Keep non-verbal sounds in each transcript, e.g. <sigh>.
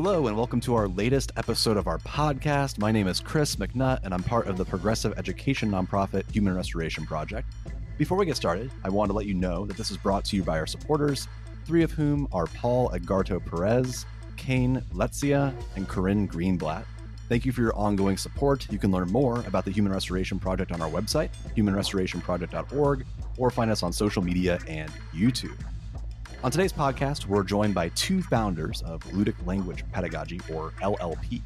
Hello, and welcome to our latest episode of our podcast. My name is Chris McNutt, and I'm part of the progressive education nonprofit Human Restoration Project. Before we get started, I want to let you know that this is brought to you by our supporters, three of whom are Paul Edgarto Perez, Kane Letzia, and Corinne Greenblatt. Thank you for your ongoing support. You can learn more about the Human Restoration Project on our website, humanrestorationproject.org, or find us on social media and YouTube. On today's podcast, we're joined by two founders of Ludic Language Pedagogy, or LLP.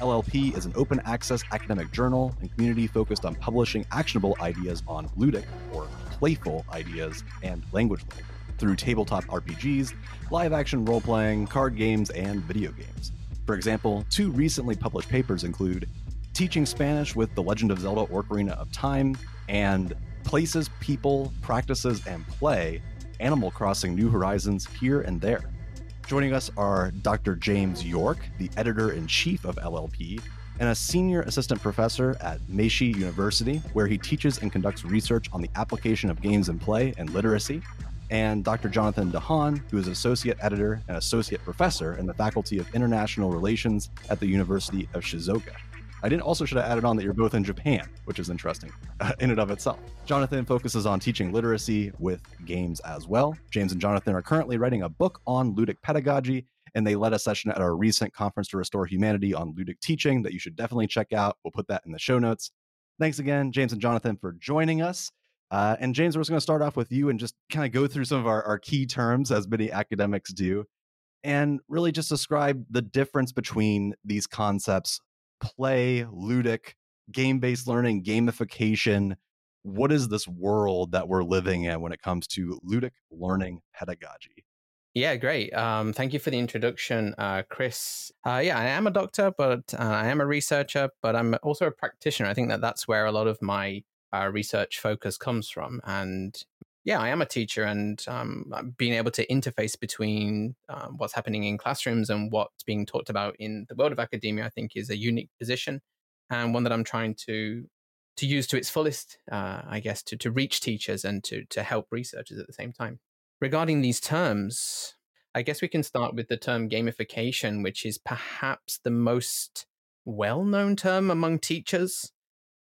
LLP is an open access academic journal and community focused on publishing actionable ideas on ludic, or playful ideas, and language learning through tabletop RPGs, live action role playing, card games, and video games. For example, two recently published papers include Teaching Spanish with The Legend of Zelda Ocarina of Time and Places, People, Practices, and Play Animal Crossing New Horizons Here and There. Joining us are Dr. James York, the editor in chief of LLP, and a senior assistant professor at Meiji University, where he teaches and conducts research on the application of games and play and literacy, and Dr. Jonathan deHaan, who is associate editor and associate professor in the Faculty of International Relations at the University of Shizuoka. I didn't also should have added on that you're both in Japan, which is interesting <laughs> in and of itself. Jonathan focuses on teaching literacy with games as well. James and Jonathan are currently writing a book on ludic pedagogy, and they led a session at our recent conference to restore humanity on ludic teaching that you should definitely check out. We'll put that in the show notes. Thanks again, James and Jonathan, for joining us. Uh, and James, we're just going to start off with you and just kind of go through some of our, our key terms, as many academics do, and really just describe the difference between these concepts play, ludic, game based learning, gamification. What is this world that we're living in when it comes to ludic learning pedagogy? Yeah, great. Um, thank you for the introduction, uh, Chris. Uh, yeah, I am a doctor, but uh, I am a researcher, but I'm also a practitioner. I think that that's where a lot of my uh, research focus comes from. And yeah, I am a teacher, and um, being able to interface between um, what's happening in classrooms and what's being talked about in the world of academia, I think, is a unique position and one that I'm trying to to use to its fullest, uh, I guess, to to reach teachers and to to help researchers at the same time. Regarding these terms, I guess we can start with the term gamification, which is perhaps the most well known term among teachers.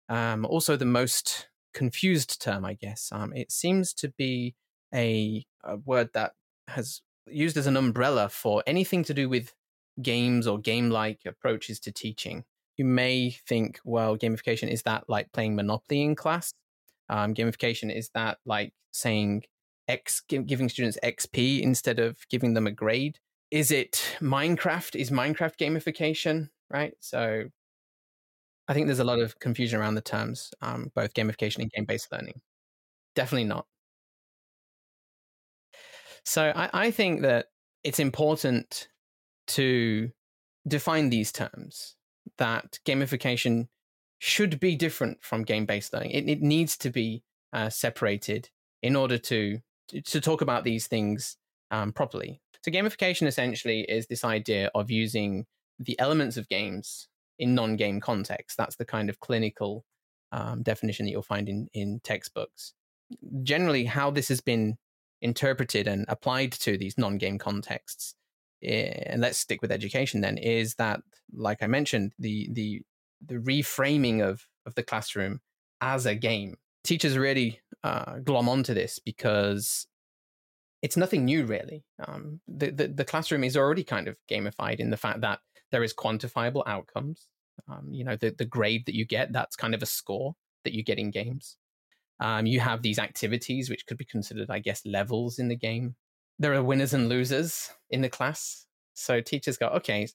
Um, also, the most confused term, I guess. Um, it seems to be a, a word that has used as an umbrella for anything to do with games or game like approaches to teaching. You may think, well, gamification is that like playing Monopoly in class? Um, gamification is that like saying X, giving students XP instead of giving them a grade? Is it Minecraft? Is Minecraft gamification? Right. So I think there's a lot of confusion around the terms, um, both gamification and game based learning. Definitely not. So I, I think that it's important to define these terms that gamification should be different from game based learning. It, it, needs to be uh, separated in order to, to talk about these things um, properly. So, gamification essentially is this idea of using the elements of games in non-game context. That's the kind of clinical um, definition that you'll find in in textbooks. Generally, how this has been interpreted and applied to these non-game contexts, eh, and let's stick with education then, is that, like I mentioned, the the the reframing of of the classroom as a game. Teachers really uh, glom onto this because it's nothing new, really. Um, the, the, the classroom is already kind of gamified in the fact that there is quantifiable outcomes. Um, you know, the, the grade that you get, that's kind of a score that you get in games. Um, you have these activities, which could be considered, I guess, levels in the game. There are winners and losers in the class. So teachers go, okay,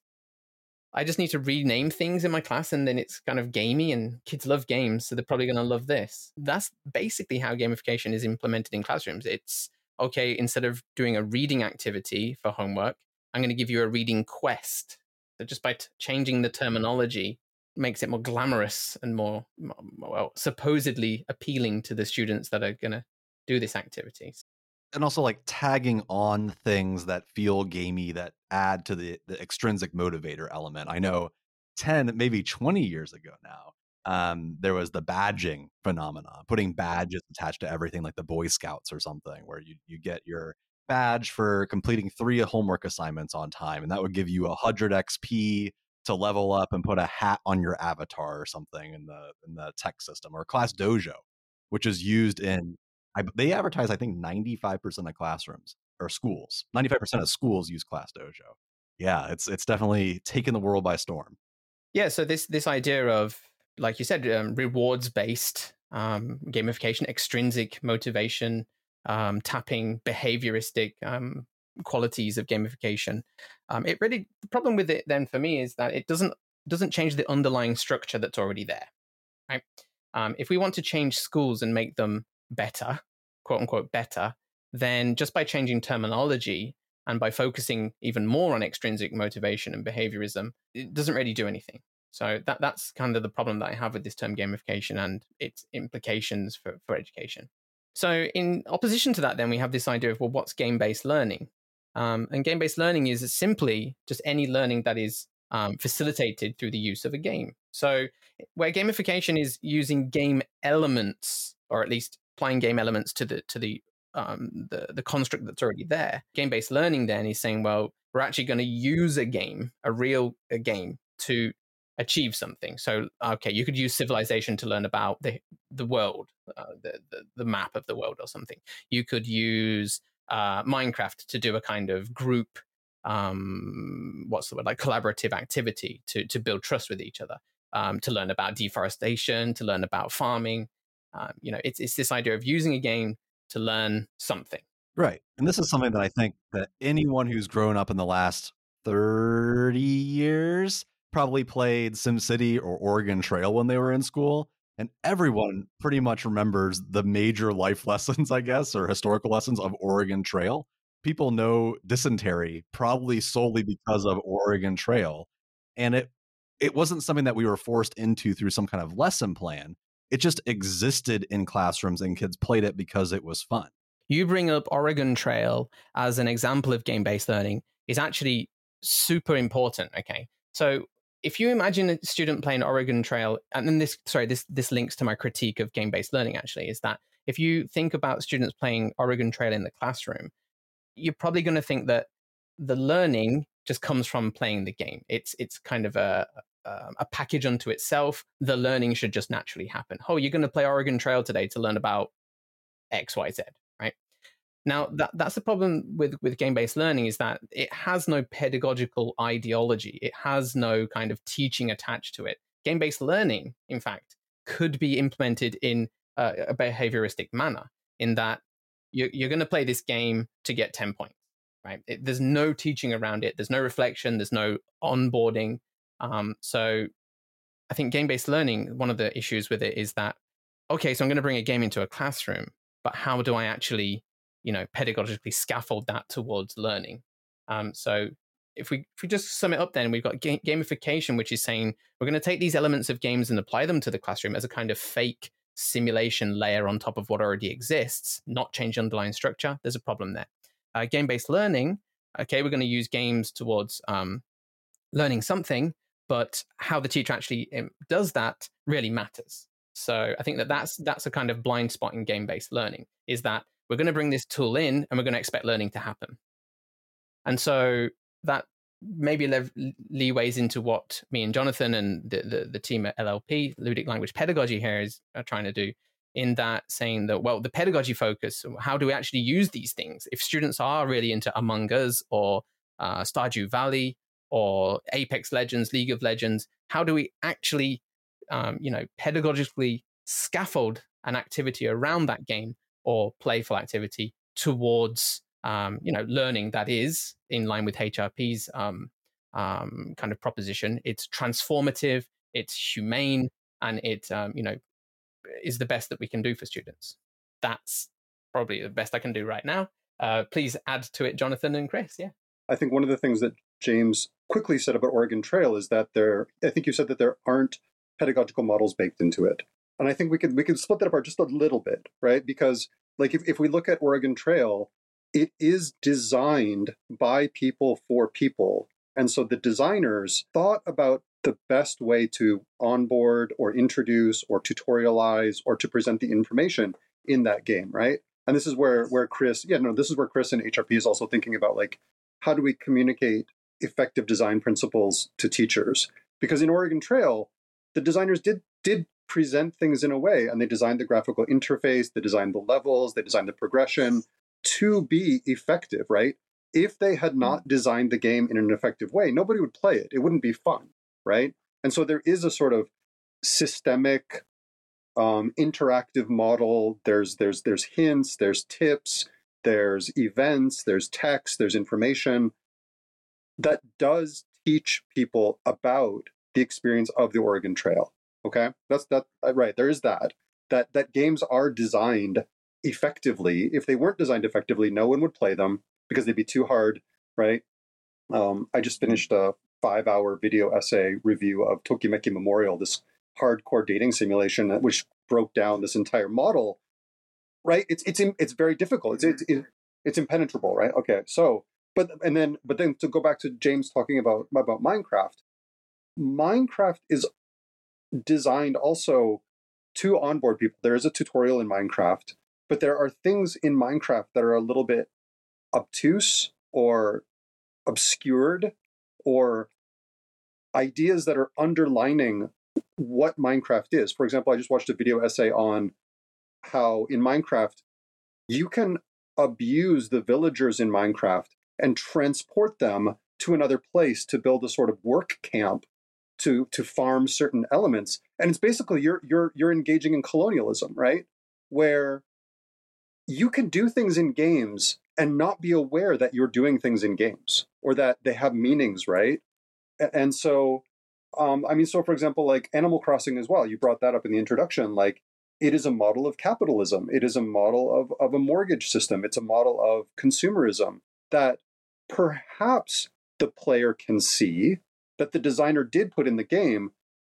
I just need to rename things in my class and then it's kind of gamey and kids love games. So they're probably going to love this. That's basically how gamification is implemented in classrooms. It's okay, instead of doing a reading activity for homework, I'm going to give you a reading quest so just by t- changing the terminology makes it more glamorous and more, well, supposedly appealing to the students that are going to do this activity. And also like tagging on things that feel gamey that add to the, the extrinsic motivator element. I know 10, maybe 20 years ago now, um, there was the badging phenomenon, putting badges attached to everything like the Boy Scouts or something, where you, you get your badge for completing three homework assignments on time, and that would give you a 100 XP to level up and put a hat on your avatar or something in the in the tech system or class dojo which is used in I, they advertise i think 95% of classrooms or schools. 95% of schools use class dojo. Yeah it's it's definitely taken the world by storm. Yeah so this this idea of like you said um, rewards based um, gamification extrinsic motivation um, tapping behavioristic um, qualities of gamification. Um, it really the problem with it then for me is that it doesn't doesn't change the underlying structure that's already there. Right? Um, if we want to change schools and make them better, quote unquote better, then just by changing terminology and by focusing even more on extrinsic motivation and behaviorism, it doesn't really do anything. So that that's kind of the problem that I have with this term gamification and its implications for, for education. So in opposition to that, then we have this idea of well, what's game-based learning? Um, and game based learning is simply just any learning that is um, facilitated through the use of a game. So, where gamification is using game elements, or at least applying game elements to the to the um, the, the construct that's already there, game based learning then is saying, well, we're actually going to use a game, a real a game, to achieve something. So, okay, you could use civilization to learn about the the world, uh, the, the the map of the world, or something. You could use uh, Minecraft to do a kind of group, um, what's the word, like collaborative activity to to build trust with each other, um, to learn about deforestation, to learn about farming. Um, you know, it's it's this idea of using a game to learn something. Right, and this is something that I think that anyone who's grown up in the last thirty years probably played SimCity or Oregon Trail when they were in school and everyone pretty much remembers the major life <laughs> lessons, I guess, or historical lessons of Oregon Trail. People know dysentery probably solely because of Oregon Trail. And it it wasn't something that we were forced into through some kind of lesson plan. It just existed in classrooms and kids played it because it was fun. You bring up Oregon Trail as an example of game-based learning is actually super important, okay? So if you imagine a student playing Oregon Trail, and then this, sorry, this this links to my critique of game based learning. Actually, is that if you think about students playing Oregon Trail in the classroom, you're probably going to think that the learning just comes from playing the game. It's it's kind of a a um, package unto itself. The learning should just naturally happen. Oh, you're going to play Oregon Trail today to learn about X, Y, Z? Now that that's the problem with with game based learning is that it has no pedagogical ideology. It has no kind of teaching attached to it. Game based learning, in fact, could be implemented in a, behavioristic manner. In that you're, you're going to play this game to get ten points, right? It, there's no teaching around it. There's no reflection. There's no onboarding. Um, so I think game based learning. One of the issues with it is that okay, so I'm going to bring a game into a classroom, but how do I actually you know pedagogically scaffold that towards learning. Um, so if we if we just sum it up then we've got ga- gamification which is saying we're going to take these elements of games and apply them to the classroom as a kind of fake simulation layer on top of what already exists not change underlying structure. There's a problem there. Uh, game-based learning okay we're going to use games towards um, learning something but how the teacher actually um, does that really matters. So i think that that's that's a kind of blind spot in game-based learning is that we're going to bring this tool in and we're going to expect learning to happen. And so that maybe le- leeways into what me and Jonathan and the, the, the, team at LLP, Ludic Language Pedagogy here, is are trying to do in that saying that, well, the pedagogy focus, how do we actually use these things? If students are really into Among Us or uh, Stardew Valley or Apex Legends, League of Legends, how do we actually, um, you know, pedagogically scaffold an activity around that game or playful activity towards um, you know learning that is in line with HRP's um, um, kind of proposition. It's transformative, it's humane, and it um, you know is the best that we can do for students. That's probably the best I can do right now. Uh, please add to it, Jonathan and Chris. Yeah, I think one of the things that James quickly said about Oregon Trail is that there. I think you said that there aren't pedagogical models baked into it. And I think we could we could split that apart just a little bit, right? Because like if, if we look at Oregon Trail, it is designed by people for people. And so the designers thought about the best way to onboard or introduce or tutorialize or to present the information in that game, right? and this is where where Chris, yeah, no, this is where Chris and HRP is also thinking about like how do we communicate effective design principles to teachers? Because in Oregon Trail, the designers did did present things in a way, and they designed the graphical interface, they designed the levels, they designed the progression to be effective, right? If they had not designed the game in an effective way, nobody would play it. It wouldn't be fun, right? And so there is a sort of systemic um, interactive model. There's there's there's hints, there's tips, there's events, there's text, there's information that does teach people about the experience of the Oregon Trail. Okay, that's that uh, right. There is that that that games are designed effectively. If they weren't designed effectively, no one would play them because they'd be too hard. Right. Um, I just finished a five-hour video essay review of Tokimeki Memorial, this hardcore dating simulation which broke down this entire model. Right. It's it's it's very difficult. It's it's it's impenetrable. Right. Okay. So but and then but then to go back to James talking about about Minecraft, Minecraft is designed also to onboard people. There is a tutorial in Minecraft, but there are things in Minecraft that are a little bit obtuse or obscured or ideas that are underlining what Minecraft is. For example, I just watched a video essay on how in Minecraft you can abuse the villagers in Minecraft and transport them to another place to build a sort of work camp to to farm certain elements. And it's basically you're you're you're engaging in colonialism right? Where you can do things in games and not be aware that you're doing things in games or that they have meanings right? And so um, i mean so for example like animal crossing as well you brought that up in the introduction like it is a model of capitalism. It is a model of, of a mortgage system. It's a model of consumerism that perhaps the player can see that the designer did put in the game,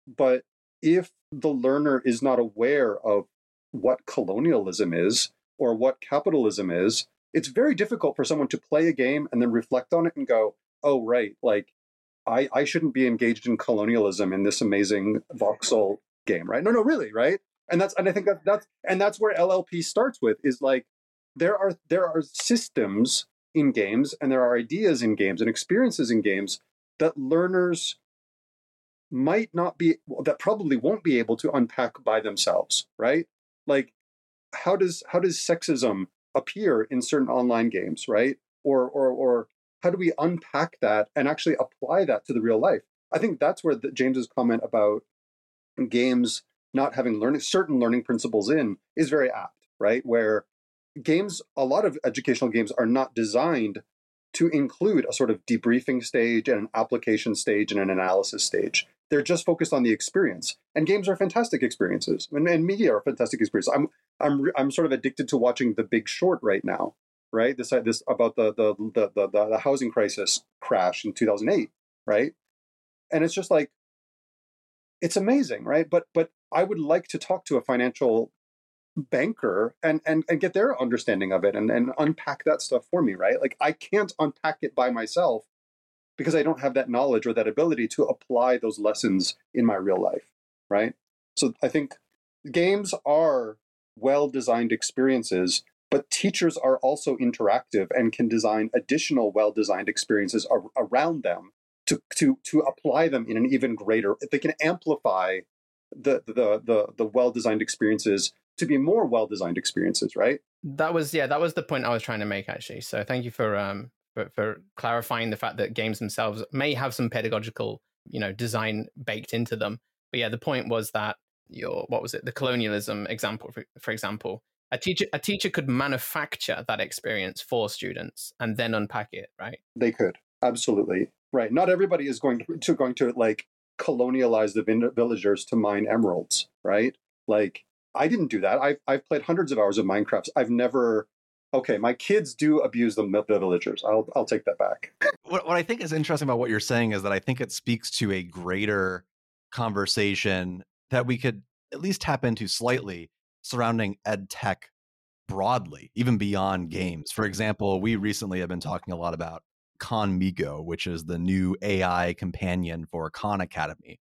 but if the learner is not aware of what colonialism is or what capitalism is, it's very difficult for someone to play a game and then reflect on it and go, oh, right, like I, I shouldn't be engaged in colonialism in this amazing voxel game, right? No, no, really, right? And that's and I think that that's and that's where LLP starts with is like there are there are systems in games and there are ideas in games and experiences in games that learners might not be that probably won't be able to unpack by themselves right? Like how does how does sexism appear in certain online games right? Or or or how do we unpack that and actually apply that to the real life? I think that's where the, james's comment about games not having learning certain learning principles in is very apt right? Where games, a lot of educational games are not designed to include a sort of debriefing stage and an application stage and an analysis stage. They're just focused on the experience. And games are fantastic experiences, and, and media are fantastic experiences. I'm I'm I'm sort of addicted to watching The Big Short right now, right? This this about the the the the, the housing crisis crash in 2008, right? And it's just like it's amazing, right? But but I would like to talk to a financial banker and and and get their understanding of it and and unpack that stuff for me right? Like i can't unpack it by myself because i don't have that knowledge or that ability to apply those lessons in my real life right? So i think games are well designed experiences but teachers are also interactive and can design additional well designed experiences ar- around them to to to apply them in an even greater they can amplify the the the, the well designed experiences to be more well designed experiences, right? That was yeah, that was the point I was trying to make actually. So thank you for um for, for clarifying the fact that games themselves may have some pedagogical you know design baked into them. But yeah, the point was that your what was it the colonialism example for, for example a teacher a teacher could manufacture that experience for students and then unpack it right they could absolutely right not everybody is going to, to going to like colonialize the villagers to mine emeralds right like I didn't do that. I've I've played hundreds of hours of Minecraft. I've never. Okay, my kids do abuse the, villagers. I'll I'll take that back. What what I think is interesting about what you're saying is that I think it speaks to a greater conversation that we could at least tap into slightly surrounding ed tech broadly, even beyond games. For example, we recently have been talking a lot about Khanmigo, which is the new AI companion for Khan Academy,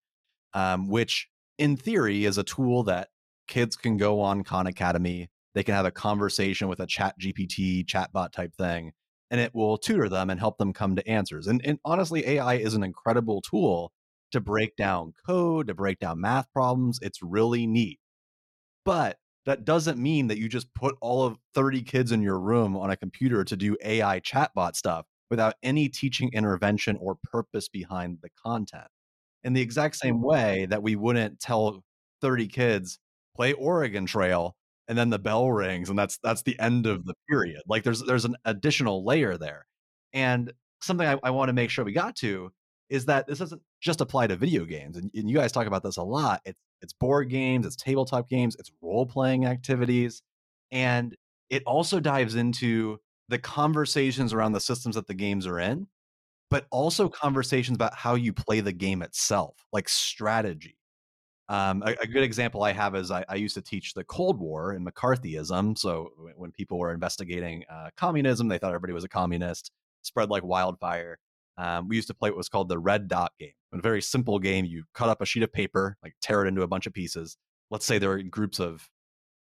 um, which in theory is a tool that kids can go on Khan Academy, they can have a conversation with a chat GPT chatbot type thing, and it will tutor them and help them come to answers. And, and honestly, AI is an incredible tool to break down code, to break down math problems. It's really neat. But that doesn't mean that you just put all of 30 kids in your room on a computer to do AI chatbot stuff without any teaching intervention or purpose behind the content. In the exact same way that we wouldn't tell 30 kids, play Oregon Trail, and then the bell rings, and that's that's the end of the period. Like there's there's an additional layer there. And something I, I want to make sure we got to is that this doesn't just apply to video games. And, and you guys talk about this a lot. It's it's board games, it's tabletop games, it's role playing activities, and it also dives into the conversations around the systems that the games are in, but also conversations about how you play the game itself, like strategy. Um, a, a, good example I have is I, I, used to teach the Cold War and McCarthyism. So when people were investigating uh, communism, they thought everybody was a communist, spread like wildfire. Um, we used to play what was called the red dot game. A very simple game. You cut up a sheet of paper, like tear it into a bunch of pieces. Let's say there are groups of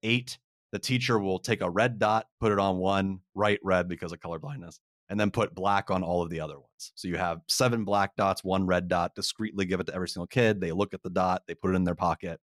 eight the teacher will take a red dot, put it on one, write red because of color blindness, and then put black on all of the other ones. So you have seven black dots, one red dot, discreetly give it to every single kid. They look at the dot, they put it in their pocket.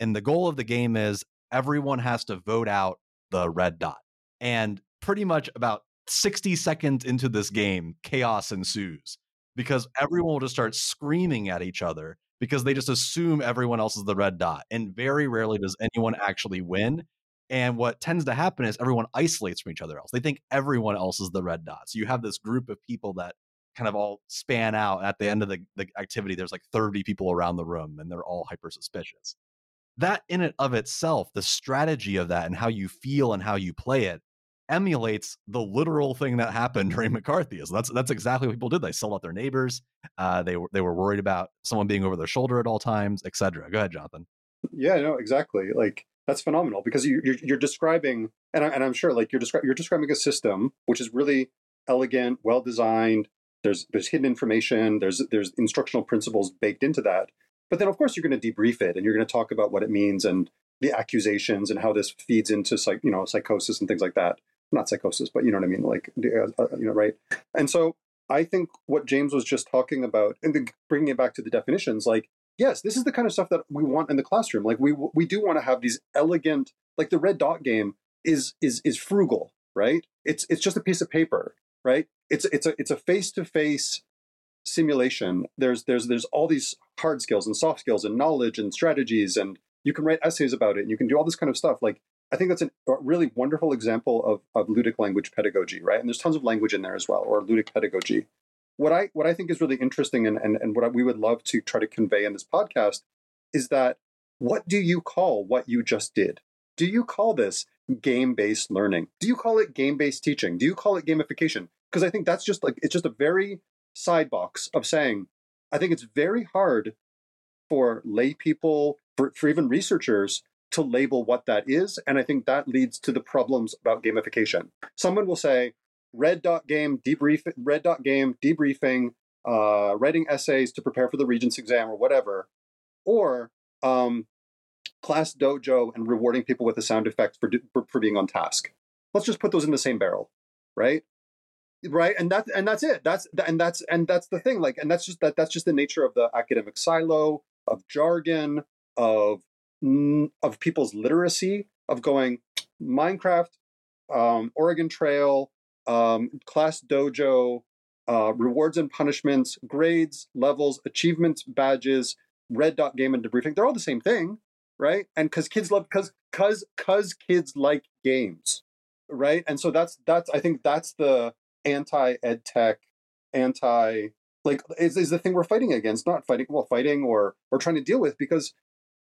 And the goal of the game is everyone has to vote out the red dot. And pretty much about 60 seconds into this game, chaos ensues because everyone will just start screaming at each other because they just assume everyone else is the red dot. And very rarely does anyone actually win. And what tends to happen is everyone isolates from each other else. They think everyone else is the red dot. So you have this group of people that kind of all span out. At the end of the, the activity, there's like 30 people around the room and they're all hyper suspicious. That in and of itself, the strategy of that and how you feel and how you play it emulates the literal thing that happened <laughs> during McCarthyism. That's that's exactly what people did. They sold out their neighbors. Uh, they were they were worried about someone being over their shoulder at all times, etc. Go ahead, Jonathan. Yeah, no, exactly. Like that's phenomenal because you, you're, you're describing, and, I, and I'm sure like you're, descri- you're describing a system which is really elegant, well designed. There's there's hidden information. There's there's instructional principles baked into that. But then of course you're going to debrief it and you're going to talk about what it means and the accusations and how this feeds into psych, you know psychosis and things like that. Not psychosis, but you know what I mean, like uh, uh, you know, right? And so I think what James was just talking about, and bringing it back to the definitions, like yes, this is the kind of stuff that we want in the classroom. Like we we do want to have these elegant, like the red dot game is is is frugal, right? It's it's just a piece of paper, right? It's it's a it's a face to face simulation. There's there's there's all these hard skills and soft skills and knowledge and strategies, and you can write essays about it, and you can do all this kind of stuff. Like I think that's a really wonderful example of of ludic language pedagogy, right? And there's tons of language in there as well, or ludic pedagogy what I what I think is really interesting and, and, and what we would love to try to convey in this podcast is that what do you call what you just did? Do you call this game-based learning? Do you call it game-based teaching? Do you call it gamification? Because I think that's just like it's just a very side box of saying I think it's very hard for lay people, for, for even researchers to label what that is. And I think that leads to the problems about gamification. Someone will say, red dot game debrief red dot game debriefing uh, writing essays to prepare for the regents exam or whatever. Or um, class dojo and rewarding people with the sound effects for, for, for being on task. Let's just put those in the same barrel right? Right? And that and that's it. That's and that's and that's the thing. Like and that's just that that's just the nature of the academic silo of jargon of of people's literacy of going minecraft um, oregon trail um, class dojo, uh, rewards and punishments, grades, levels, achievements, badges, red dot game and debriefing. They're all the same thing, right? And because kids love because because because kids like games, right? And so that's that's I think that's the anti ed tech, anti like is, is the thing we're fighting against, not fighting well fighting or or trying to deal with because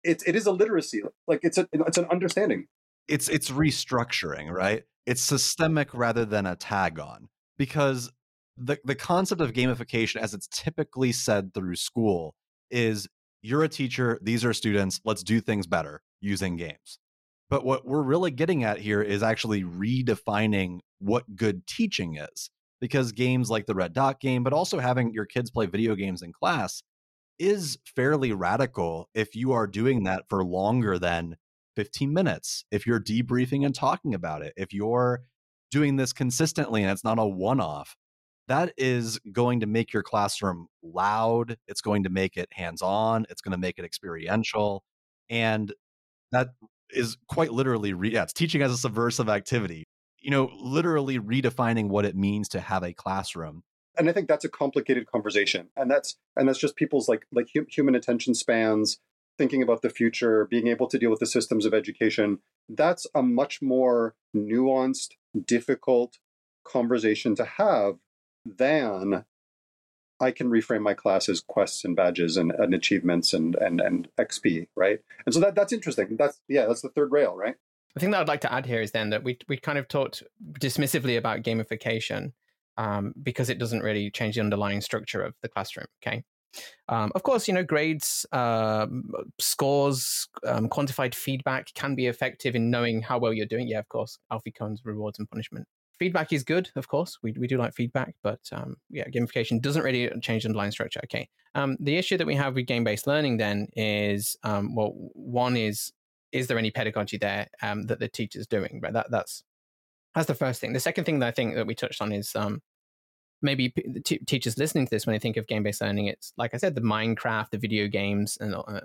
it's it is a literacy like it's a it's an understanding it's it's restructuring right? It's systemic rather than a tag on because the the concept of gamification as it's typically said through school is you're a teacher these are students let's do things better using games. But what we're really getting at here is actually redefining what good teaching is because games like the red dot game but also having your kids play video games in class is fairly radical if you are doing that for longer than 15 minutes, if you're debriefing and talking about it, if you're doing this consistently and it's not a one off, that is going to make your classroom loud. It's going to make it hands on. It's going to make it experiential. And that is quite literally, re- yeah, it's teaching as a subversive activity, you know, literally redefining what it means to have a classroom. And I think that's a complicated conversation. And that's, and that's just people's like, like human attention spans, thinking about the future, being able to deal with the systems of education. That's a much more nuanced, difficult conversation to have than I can reframe my class as quests and badges and, and achievements and, and and XP, right? And so that that's interesting. That's yeah, that's the third rail, right? The thing that I'd like to add here is then that we we kind of talked dismissively about gamification um, because it doesn't really change the underlying structure of the classroom. Okay. Um, of course, you know, grades, um, scores, um, quantified feedback can be effective in knowing how well you're doing. Yeah, of course, Alfie Kohn's rewards and punishment feedback is good, of course. We, we do like feedback, but um, yeah, gamification doesn't really change the underlying structure. Okay. Um, the issue that we have with game based learning then is um, well, one is is there any pedagogy there that the teacher's doing? Right. That that's that's the first thing. The second thing that I think that we touched on is um, maybe t- teachers listening to this when they think of game based learning, it's like I said, the Minecraft, the video games, and uh,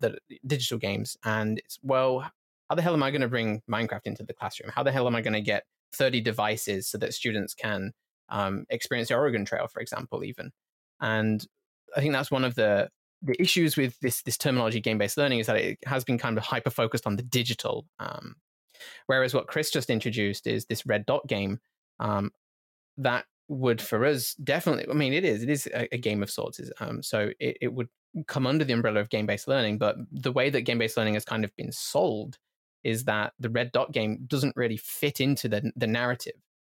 the digital games, and it's well. How the hell am I going to bring Minecraft into the classroom? How the hell am I going to get 30 devices so that students can um, experience the Oregon Trail, for example, even. And I think that's one of the the issues with this this terminology game based learning is that it has been kind of hyper focused on the digital. Um, whereas what Chris just introduced is this red dot game um, that would for us definitely. I mean, it is it is a, a game of sorts. Um, so it, it would come under the umbrella of game based learning. But the way that game based learning has kind of been sold is that the red dot game doesn't really fit into the, the narrative.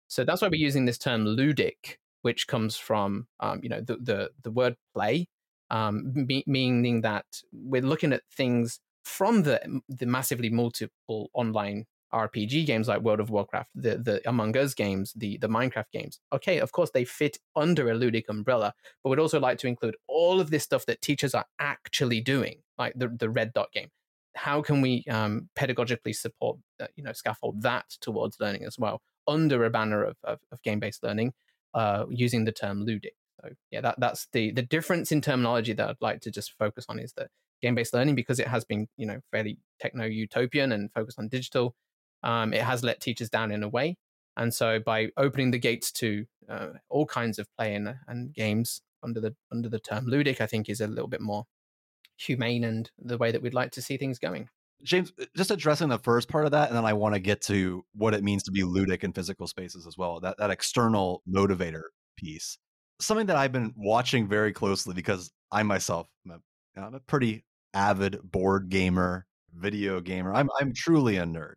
So that's why we're using this term ludic, which comes from um, you know the, the, the word play, um, me- meaning that we're looking at things from the the massively multiple online RPG games like World of Warcraft, the the Among Us games, the the Minecraft games. Okay, of course they fit under a ludic umbrella, but we'd also like to include all of this stuff that teachers are actually doing, like the the red dot game how can we um, pedagogically support uh, you know scaffold that towards learning as well under a banner of, of, of game-based learning uh, using the term ludic so yeah that, that's the the difference in terminology that i'd like to just focus on is that game-based learning because it has been you know fairly techno utopian and focused on digital um, it has let teachers down in a way and so by opening the gates to uh, all kinds of play and, and games under the under the term ludic i think is a little bit more humane and the way that we'd like to see things going. James, uh, just addressing the first part of that, and then I want to get to what it means to be ludic in physical spaces as well. That that external motivator piece, something that I've been watching very closely because I myself am a, I'm a pretty avid board gamer, video gamer. I'm I'm truly a nerd,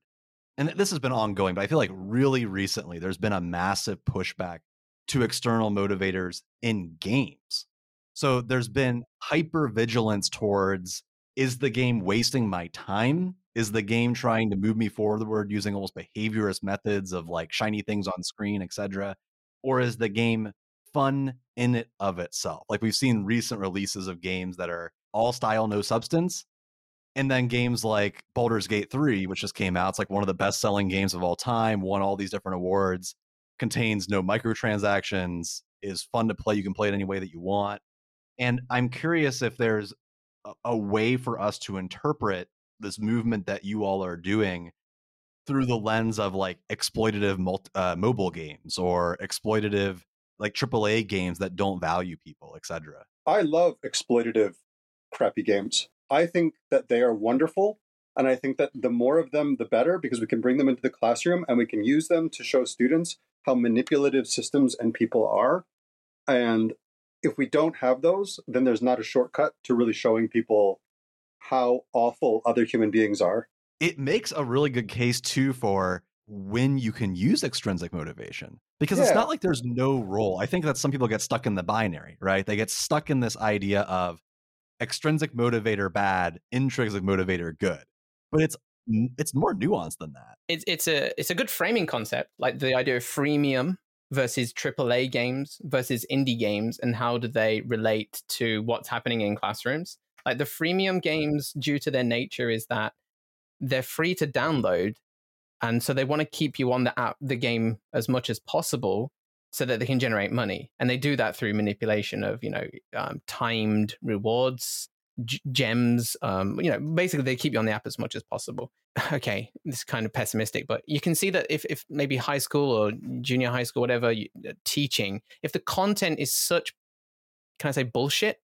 and this has been ongoing. But I feel like really recently there's been a massive pushback to external motivators in games. So there's been hyper vigilance towards is the game wasting my time? Is the game trying to move me forward using almost behaviorist methods of like shiny things on screen, etc.? Or is the game fun in it of itself? Like we've seen recent releases of games that are all style, no substance. And then games like Baldur's Gate 3, which just came out, it's like one of the best selling games of all time, won all these different awards, contains no microtransactions, is fun to play. You can play it any way that you want and I'm curious if there's a, a way for us to interpret this movement that you all are doing through the lens of like exploitative multi, uh, mobile games or exploitative like AAA games that don't value people, etc. I love exploitative crappy games. I think that they are wonderful. And I think that the more of them, the better, because we can bring them into the classroom and we can use them to show students how manipulative systems and people are. And if we don't have those, then there's not a shortcut to really showing people how awful other human beings are. It makes a really good case too for when you can use extrinsic motivation because yeah. it's not like there's no role. I think that some people get stuck in the binary, right? They get stuck in this idea of extrinsic motivator bad, intrinsic motivator good. But it's it's more nuanced than that. It's it's a it's a good framing concept, like the idea of freemium versus AAA games versus indie games, and how do they relate to what's happening in classrooms? Like the freemium games, due to their nature, is that they're free to download, and so they want to keep you on the app, the game as much as possible, so that they can generate money. And they do that through manipulation of you know um, timed rewards, g- gems. Um, you know, basically they keep you on the app as much as possible. <laughs> Okay, this is kind of pessimistic, but you can see that if if maybe high school or junior high school, whatever you, uh, teaching, if the content is such, can I say bullshit?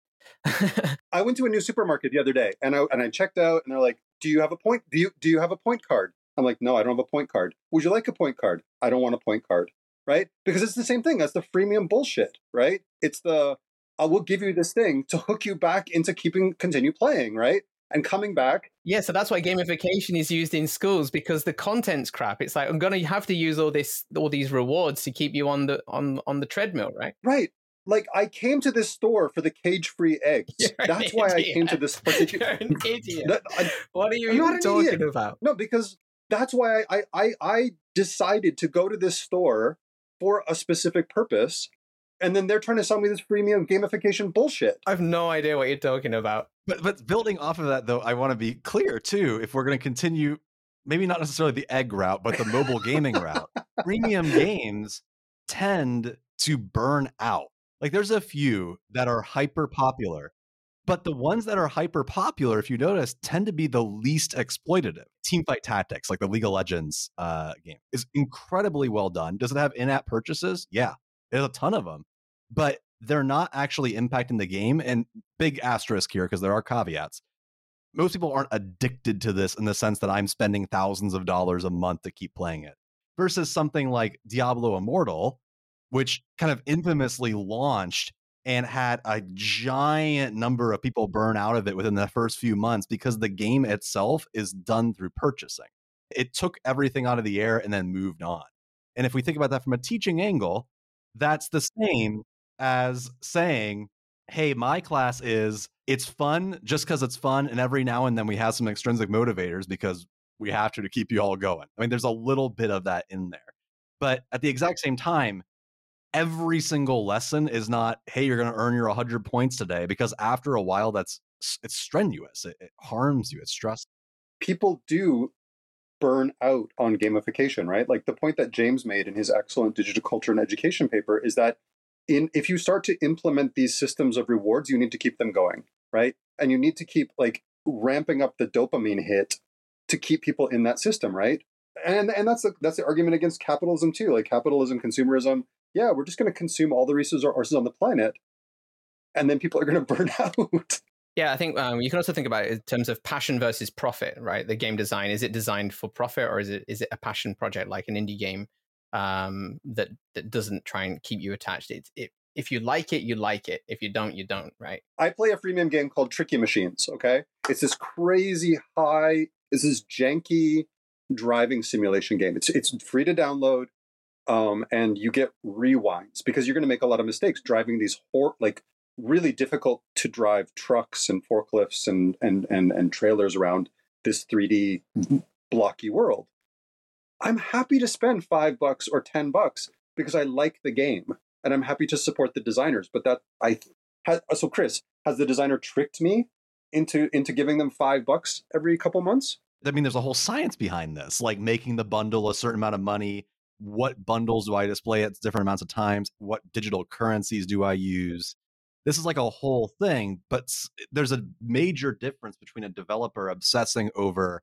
<laughs> I went to a new supermarket the other day and I and I checked out and they're like, "Do you have a point? Do you do you have a point card?" I'm like, "No, I don't have a point card." Would you like a point card? I don't want a point card, right? Because it's the same thing as the freemium bullshit, right? It's the I will give you this thing to hook you back into keeping continue playing, right? And coming back. Yeah, so that's why gamification is used in schools because the content's crap. It's like I'm gonna have to use all this all these rewards to keep you on the on on the treadmill, right? Right like I came to this store for the cage-free <laughs> eggs. You're That's why I came to this particular. <laughs> You're an idiot. I- what are you even talking idiot. about? no, because that's why I, I I decided to go to this store for a specific purpose, and then they're trying to sell me this freemium gamification bullshit. I have no idea what you're talking about. But but building off of that though, I want to be clear too. If we're going to continue, maybe not necessarily the egg route, but the mobile gaming <laughs> route, premium games tend to burn out. Like there's a few that are hyper popular, but the ones that are hyper popular, if you notice, tend to be the least exploitative. Teamfight Tactics, like the League of Legends uh, game, is incredibly well done. Does it have in-app purchases? Yeah, there's a ton of them, but they're not actually impacting the game. And big asterisk here because there are caveats. Most people aren't addicted to this in the sense that I'm spending thousands of dollars a month to keep playing it. Versus something like Diablo Immortal, which kind of infamously launched and had a giant number of people burn out of it within the first few months because the game itself is done through purchasing. It took everything out of the air and then moved on. And if we think about that from a teaching angle, that's the same as saying, hey, my class is it's fun just because it's fun. And every now and then we have some extrinsic motivators because we have to to keep you all going. I mean, there's a little bit of that in there. But at the exact same time, every single lesson is not, hey, you're going to earn your 100 points today, because after a while, that's it's strenuous. It, it harms you. It's stressful. People do burn out on gamification, right? Like the point that James made in his excellent digital culture and education paper is that in if you start to implement these systems of rewards, you need to keep them going, right? And you need to keep like ramping up the dopamine hit to keep people in that system, right? And and that's the that's the argument against capitalism too. Like capitalism, consumerism. Yeah, we're just going to consume all the resources on the planet, and then people are going <laughs> to burn out. Yeah, I think um, you can also think about it in terms of passion versus profit, right? The game design is it designed for profit or is it is it a passion project like an indie game um, that that doesn't try and keep you attached? It's it, if you like it, you like it. If you don't, you don't, right? I play a freemium game called Tricky Machines. Okay, it's this crazy high, it's this is janky driving simulation game. It's it's free to download, um, and you get rewinds because you're going to make a lot of mistakes driving these hor- like really difficult to drive trucks and forklifts and and and and trailers around this 3D blocky world. I'm happy to spend five bucks or ten bucks because I like the game and I'm happy to support the designers. But that I has, so Chris has the designer tricked me into into giving them five bucks every couple months. I mean, there's a whole science behind this, like making the bundle a certain amount of money. What bundles do I display at different amounts of times? What digital currencies do I use? This is like a whole thing, but there's a major difference between a developer obsessing over,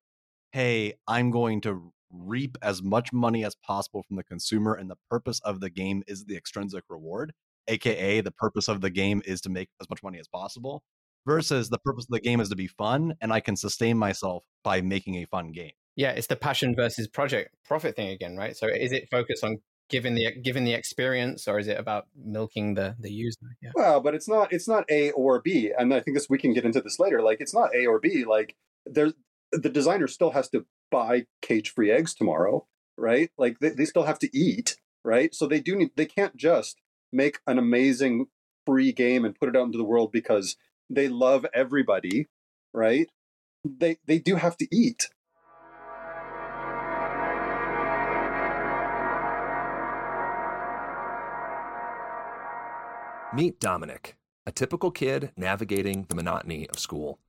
hey, I'm going to reap as much money as possible from the consumer, and the purpose of the game is the extrinsic reward, aka the purpose of the game is to make as much money as possible, versus the purpose of the game is to be fun, and I can sustain myself by making a fun game. Yeah, it's the passion versus project profit thing again, right? So is it focused on giving the giving the experience, or is it about milking the the user? Yeah. Well, but it's not it's not A or B, and I think this we can get into this later. Like it's not A or B. Like there's the designer still has to buy cage free eggs tomorrow, right? Like they, they still have to eat, right? So they do need they can't just make an amazing free game and put it out into the world because they love everybody, right? They they do have to eat. Meet Dominic, a typical kid navigating the monotony of school.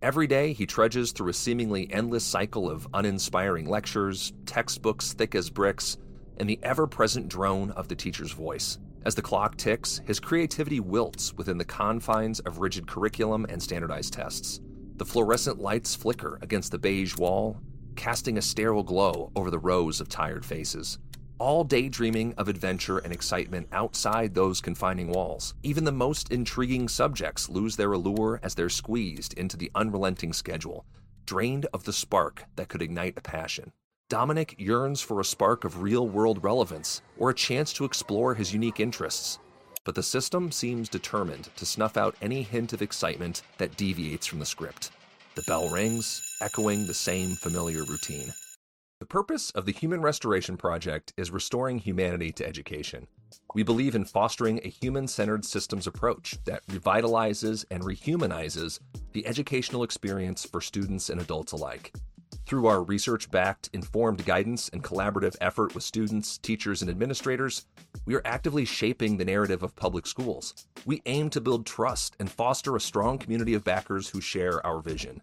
Every day, he trudges through a seemingly endless cycle of uninspiring lectures, textbooks thick as bricks, and the ever present drone of the teacher's voice. As the clock ticks, his creativity wilts within the confines of rigid curriculum and standardized tests. The fluorescent lights flicker against the beige wall, casting a sterile glow over the rows of tired faces all daydreaming of adventure and excitement outside those confining walls. Even the most intriguing subjects lose their allure as they're squeezed into the unrelenting schedule, drained of the spark that could ignite a passion. Dominic yearns for a spark of real world relevance or a chance to explore his unique interests. But the system seems determined to snuff out any hint of excitement that deviates from the script. The bell rings, echoing the same familiar routine. The purpose of the Human Restoration Project is restoring humanity to education. We believe in fostering a human centered systems approach that revitalizes and rehumanizes the educational experience for students and adults alike. Through our research backed, informed guidance and collaborative effort with students, teachers, and administrators, we are actively shaping the narrative of public schools. We aim to build trust and foster a strong community of backers who share our vision.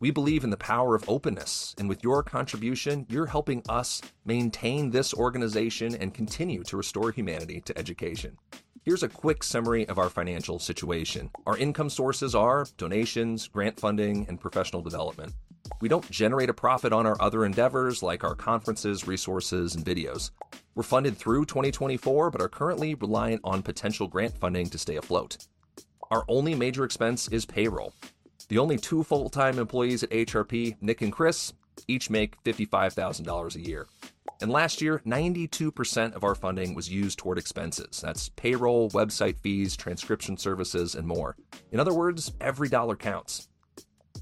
We believe in the power of openness, and with your contribution, you're helping us maintain this organization and continue to restore humanity to education. Here's a quick summary of our financial situation. Our income sources are donations, grant funding, and professional development. We don't generate a profit on our other endeavors like our conferences, resources, and videos. We're funded through 2024, but are currently reliant on potential grant funding to stay afloat. Our only major expense is payroll. The only two full time employees at HRP, Nick and Chris, each make $55,000 a year. And last year, 92% of our funding was used toward expenses. That's payroll, website fees, transcription services, and more. In other words, every dollar counts.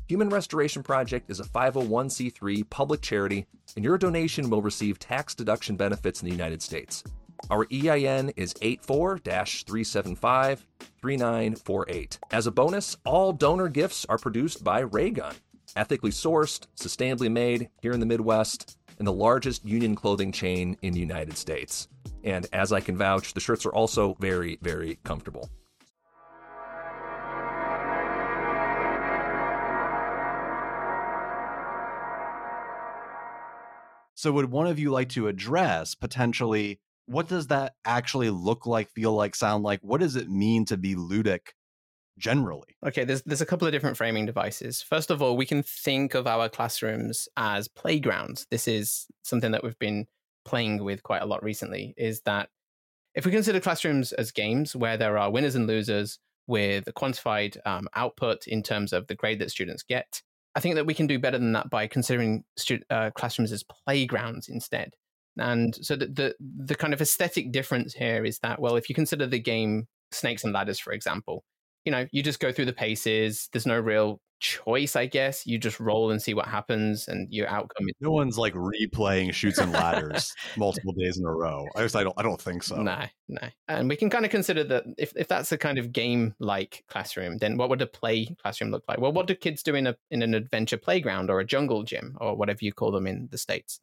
Human Restoration Project is a 501c3 public charity, and your donation will receive tax deduction benefits in the United States. Our EIN is 84 375 3948. As a bonus, all donor gifts are produced by Raygun, ethically sourced, sustainably made here in the Midwest, and the largest union clothing chain in the United States. And as I can vouch, the shirts are also very, very comfortable. So, would one of you like to address potentially what does that actually look like, feel like, sound like? What does it mean to be ludic generally? Okay, there's there's a couple of different framing devices. First of all, we can think of our classrooms as playgrounds. This is something that we've been playing with quite a lot recently. Is that if we consider classrooms as games where there are winners and losers with a quantified um, output in terms of the grade that students get, I think that we can do better than that by considering stu- uh, classrooms as playgrounds instead. And so the, the, the kind of aesthetic difference here is that well, if you consider the game Snakes and Ladders, for example, you know you just go through the paces. There's no real choice, I guess. You just roll and see what happens, and your outcome. Is- no one's like replaying Chutes and Ladders <laughs> multiple days in a row. I just I don't I don't think so. No, no. And we can kind of consider that if, if that's a kind of game like classroom, then what would a play classroom look like? Well, what do kids do in a in an adventure playground or a jungle gym or whatever you call them in the states?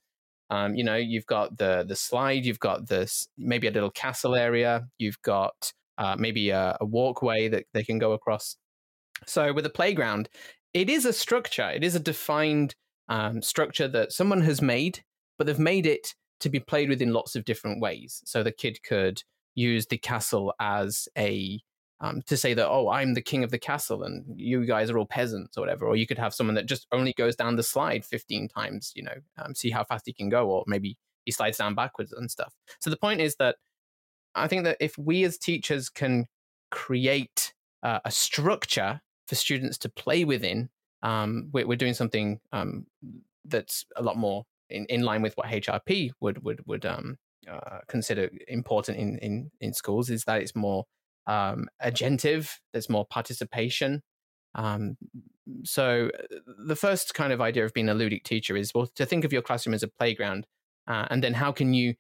Um, you know, you've got the the slide, you've got this maybe a little castle area, you've got uh, maybe a, a walkway that they can go across. So with a playground, it is a structure. It is a defined um, structure that someone has made, but they've made it to be played with in lots of different ways. So the kid could use the castle as a um, to say that oh i'm the king of the castle and you guys are all peasants or whatever or you could have someone that just only goes down the slide 15 times you know um, see how fast he can go or maybe he slides down backwards and stuff. So the point is that i think that if we as teachers can create uh, a structure for students to play within um, we're, we're, doing something um, that's a lot more in, in line with what hrp would would would um, uh, consider important in, in in schools is that it's more um, agentive, there's more participation. Um, so uh, the first kind of idea of being a ludic teacher is well to think of your classroom as a playground, uh, and then how can you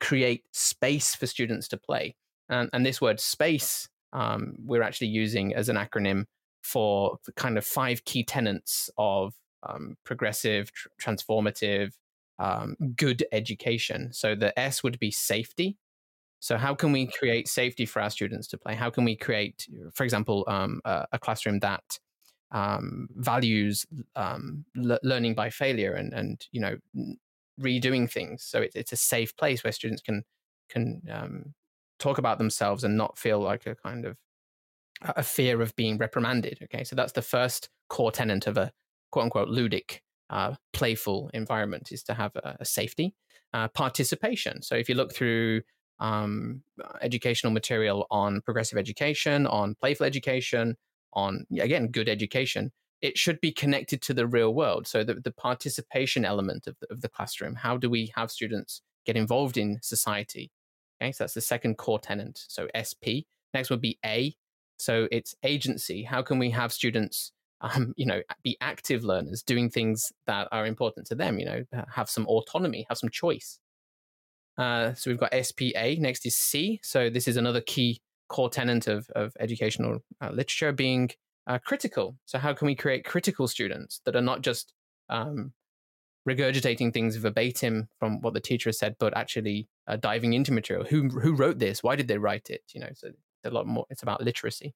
create space for students to play? And, and this word space um, we're actually using as an acronym for kind of five key tenets of um, progressive, tr- transformative, um, good education. So the S would be safety. So, how can we create safety for our students to play? How can we create, for example, um, a, a, classroom that um, values um, le- learning by failure and and you know redoing things. So it, it's a safe place where students can can um, talk about themselves and not feel like a kind of a fear of being reprimanded. Okay, so that's the first core tenet of a quote unquote ludic, uh, playful environment is to have a, a safety, uh, participation. So if you look through um, educational material on progressive education, on playful education, on again good education, it should be connected to the real world. So the, the participation element of the, of the classroom. How do we have students get involved in society? Okay, so that's the second core tenant. So SP. Next would be A. So it's agency. How can we have students, um, you know, be active learners, doing things that are important to them? You know, have some autonomy, have some choice. Uh, so we've got SPA. Next is C. So this is another key core tenant of, of educational uh, literature being uh, critical. So how can we create critical students that are not just um, regurgitating things verbatim from what the teacher has said, but actually uh, diving into material. Who who wrote this? Why did they write it? You know, so a lot more. It's about literacy.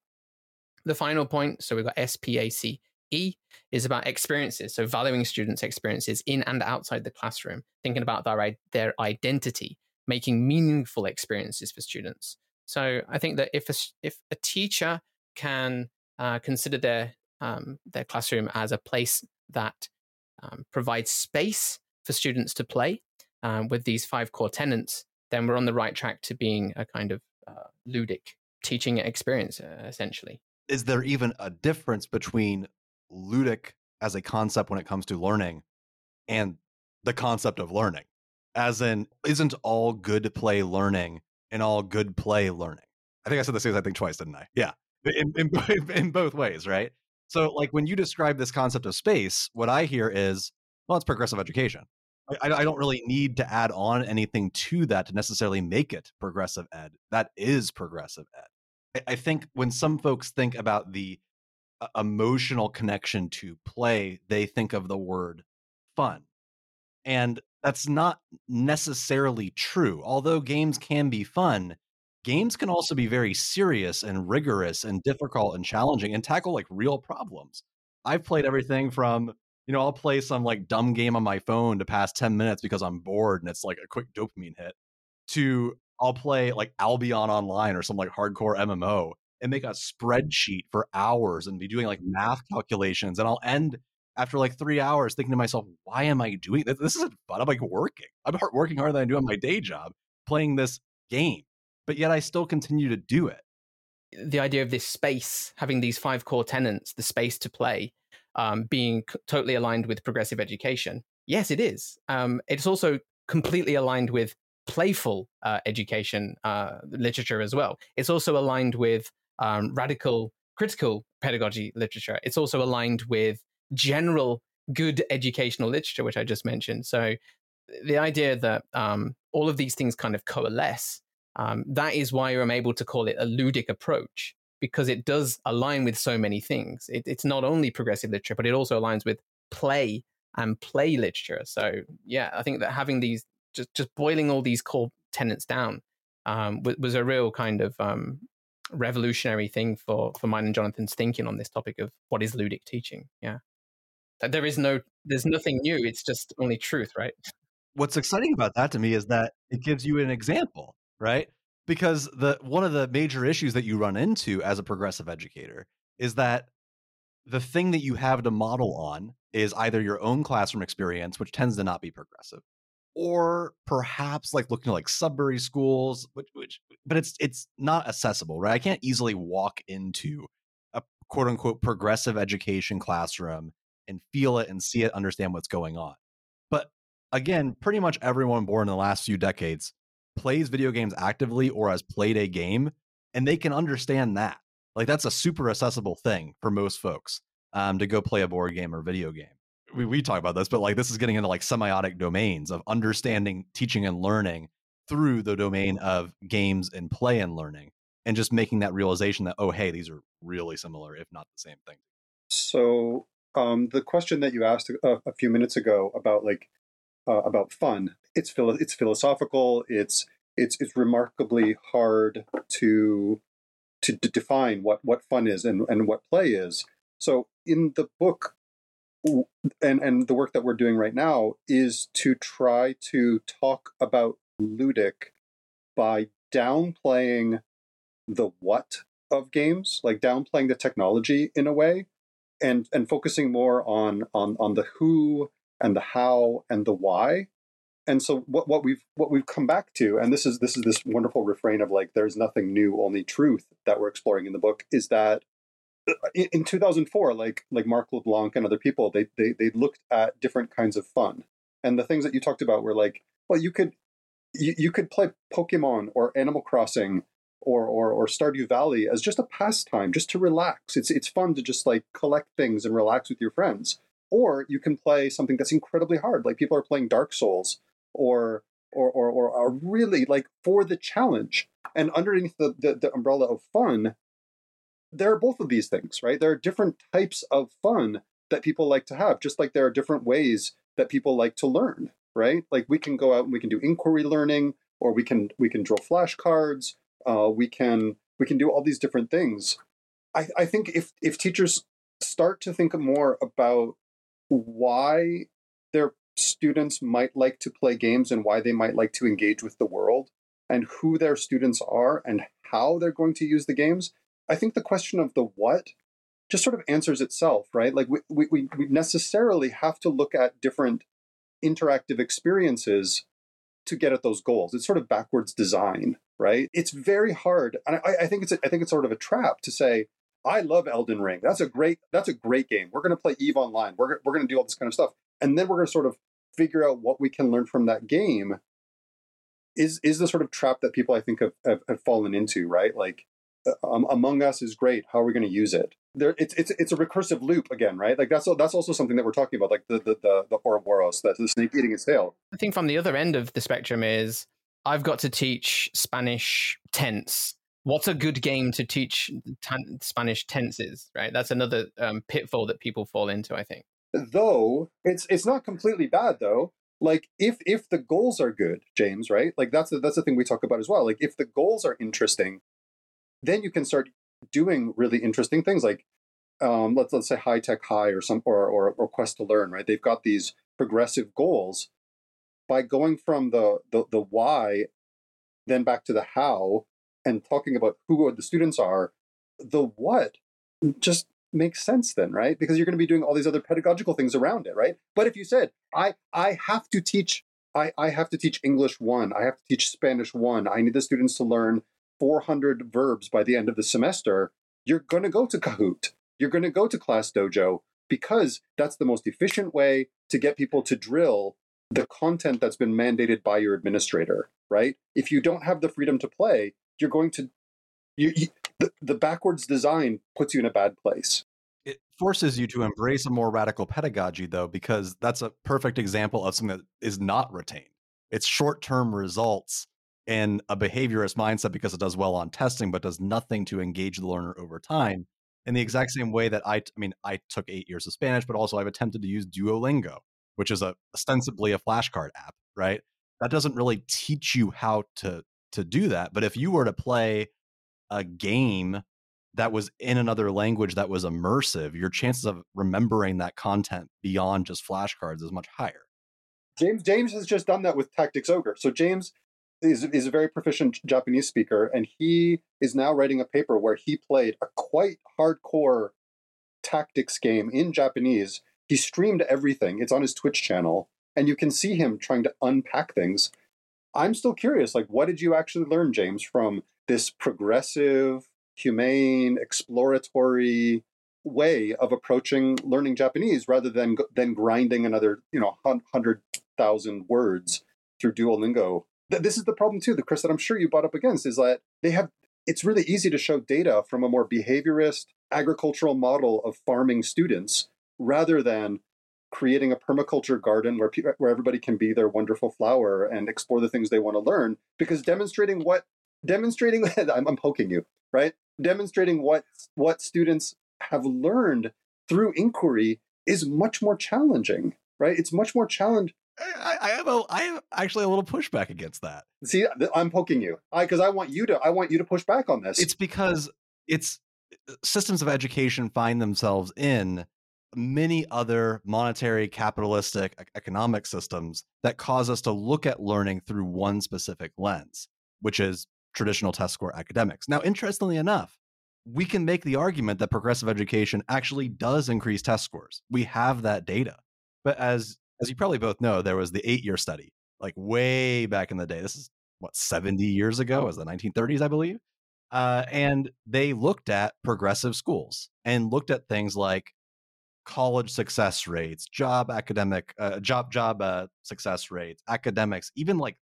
The final point. So we've got SPAC. E is about experiences, so valuing students' experiences in and outside the classroom, thinking about their their identity, making meaningful experiences for students. So I think that if a, if a teacher can uh, consider their um, their classroom as a place that um, provides space for students to play um, with these five core tenants, then we're on the right track to being a kind of uh, ludic teaching experience, uh, essentially. Is there even a difference between ludic as a concept when it comes to learning and the concept of learning? As in, isn't all good play learning and all good play learning? I think I said the same I think twice, didn't I? Yeah, in, <laughs> in, in both ways, right? So, like when you describe this concept of space, what I hear is, well, it's progressive education. I, I, don't really need to add on anything to that to necessarily make it progressive ed. That is progressive ed. I, I think when some folks think about the emotional connection to play, they think of the word fun. And that's not necessarily true. Although games can be fun, games can also be very serious and rigorous and difficult and challenging and tackle like real problems. I've played everything from, you know, I'll play some like dumb game on my phone to pass 10 minutes because I'm bored and it's like a quick dopamine hit to I'll play like Albion Online or some like hardcore MMO and make a spreadsheet for hours and be doing like math calculations. And I'll end after like three hours thinking to myself, why am I doing this? This isn't fun. I'm like working. I'm working harder than I do on my day job playing this game but yet I still continue to do it. The idea of this space, having these five core tenants, the space to play, um, being totally aligned with progressive education. Yes, it is. Um, it's also completely aligned with playful uh, education uh, literature as well. It's also aligned with um, radical critical pedagogy literature. It's also aligned with general good educational literature, which I just mentioned. So the idea that um, all of these things kind of coalesce um, that is why I'm able to call it a ludic approach because it does align with so many things. It, it's not only progressive literature, but it also aligns with play and play literature. So yeah, I think that having these just just boiling all these core tenets down um, was, was, a real kind of um, revolutionary thing for for mine and Jonathan's thinking on this topic of what is ludic teaching. Yeah, that there is no there's nothing new. It's just only truth, right? What's exciting about that to me is that it gives you an example right? Because the one of the major issues that you run into as a progressive educator is that the thing that you have to model on is either your own classroom experience, which tends to not be progressive, or perhaps like looking at like Sudbury schools, which, which but it's it's not accessible, right? I can't easily walk into a quote unquote progressive education classroom and feel it and see it, understand what's going on. But again, pretty much everyone born in the last few decades plays video games actively or has played a game and they can understand that like that's a super accessible thing for most folks um, to go play a board game or video game we, we talk about this but like this is getting into like semiotic domains of understanding teaching and learning through the domain of games and play and learning and just making that realization that oh hey these are really similar if not the same thing so um, the question that you asked a, a few minutes ago about like uh, about fun. It's philo- it's philosophical. It's it's it's remarkably hard to to, to define what what fun is and, and what play is. So in the book and and the work that we're doing right now is to try to talk about ludic by downplaying the what of games, like downplaying the technology in a way, and and focusing more on on on the who and the how and the why. And so what, what we've what we've come back to, and this is this is this wonderful refrain of like there's nothing new, only truth that we're exploring in the book, is that in, in 2004, like like Marc LeBlanc and other people, they, they they looked at different kinds of fun. And the things that you talked about were like, well, you could you, you could play Pokemon or Animal Crossing or, or or Stardew Valley as just a pastime, just to relax. It's it's fun to just like collect things and relax with your friends. Or you can play something that's incredibly hard, like people are playing Dark Souls, or or or, or are really like for the challenge. And underneath the, the, the umbrella of fun, there are both of these things, right? There are different types of fun that people like to have, just like there are different ways that people like to learn, right? Like we can go out and we can do inquiry learning, or we can we can draw flashcards, uh, we can we can do all these different things. I, I think if if teachers start to think more about why their students might like to play games and why they might like to engage with the world and who their students are and how they're going to use the games, I think the question of the what just sort of answers itself, right? Like we, we, we necessarily have to look at different interactive experiences to get at those goals. It's sort of backwards design, right? It's very hard, and I, I think it's a, I think it's sort of a trap to say, I love Elden Ring. That's a great that's a great game. We're going to play Eve Online. We're we're going to do all this kind of stuff, and then we're going to sort of figure out what we can learn from that game. Is is the sort of trap that people I think have have, have fallen into, right? Like, um, Among Us is great. How are we going to use it? There, it's it's it's a recursive loop again, right? Like that's that's also something that we're talking about, like the the the, the Ouroboros, that's the snake eating its tail. I think from the other end of the spectrum is I've got to teach Spanish tense. What's a good game to teach t- Spanish tenses? Right, that's another um, pitfall that people fall into. I think. Though it's it's not completely bad though. Like if if the goals are good, James, right? Like that's the, that's the thing we talk about as well. Like if the goals are interesting, then you can start doing really interesting things like um, let's let's say high tech high or some or, or or quest to learn right? They've got these progressive goals. By going from the, the the why then back to the how and talking about who the students are the what just makes sense then right? Because you're going to be doing all these other pedagogical things around it right? But if you said i i have to teach i i have to teach english one i have to teach spanish one i need the students to learn 400 verbs by the end of the semester you're going to go to kahoot you're going to go to class dojo because that's the most efficient way to get people to drill the content that's been mandated by your administrator, right? If you don't have the freedom to play, you're going to you, you the, the backwards design puts you in a bad place. It forces you to embrace a more radical pedagogy though because that's a perfect example of something that is not retained. It's short-term results and a behaviorist mindset because it does well on testing but does nothing to engage the learner over time in the mm-hmm. exact same way that I, I mean, I took eight years of Spanish, but also I've attempted to use Duolingo, which is a ostensibly a flashcard app, right? That doesn't really teach you how to to do that. But if you were to play a game that was in another language that was immersive, your chances of remembering that content beyond just flashcards is much higher. James James has just done that with Tactics Ogre. So James is, is a very proficient Japanese speaker, and he is now writing a paper where he played a quite hardcore tactics game in Japanese. He streamed everything. It's on his Twitch channel, and you can see him trying to unpack things. I'm still curious, like, what did you actually learn, James, from this progressive, humane, exploratory way of approaching learning Japanese rather than than grinding another, you know, hundred thousand words through Duolingo this is the problem too, the Chris that I'm sure you brought up against is that they have. It's really easy to show data from a more behaviorist agricultural model of farming students rather than creating a permaculture garden where pe- where everybody can be their wonderful flower and explore the things they want to learn. Because demonstrating what demonstrating <laughs> I'm, I'm poking you right, demonstrating what what students have learned through inquiry is much more challenging right it's much more challenge I, I have a I have actually a little pushback against that. See, I'm poking you. I because I want you to I want you to push back on this. It's because it's uh, systems of education find themselves in many other monetary, capitalistic, economic systems that cause us to look at learning through one specific lens, which is traditional test score academics. Now, interestingly enough, we can make the argument that progressive education actually does increase test scores. We have that data. But as as you probably both know, there was the 8-year study, like way back in the day. This is what 70 years ago, was the 1930s, I believe. Uh, and they looked at progressive schools and looked at things like college success rates, job academic, uh, job job uh, success rates, academics, even like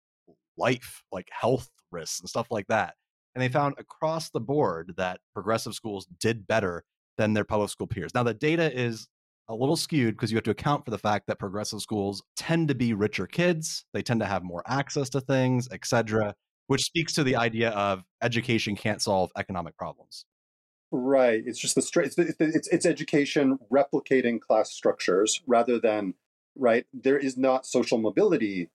life, like health risks and stuff like that. And they found across the board that progressive schools did better than their public school peers. Now the data is a little skewed because you have to account for the fact that progressive schools tend to be richer kids, they tend to have more access to things, etc which speaks to the idea of education can't solve economic problems. Right. It's just the straight. It's, it's, it's education replicating class structures rather than right. There is not social mobility,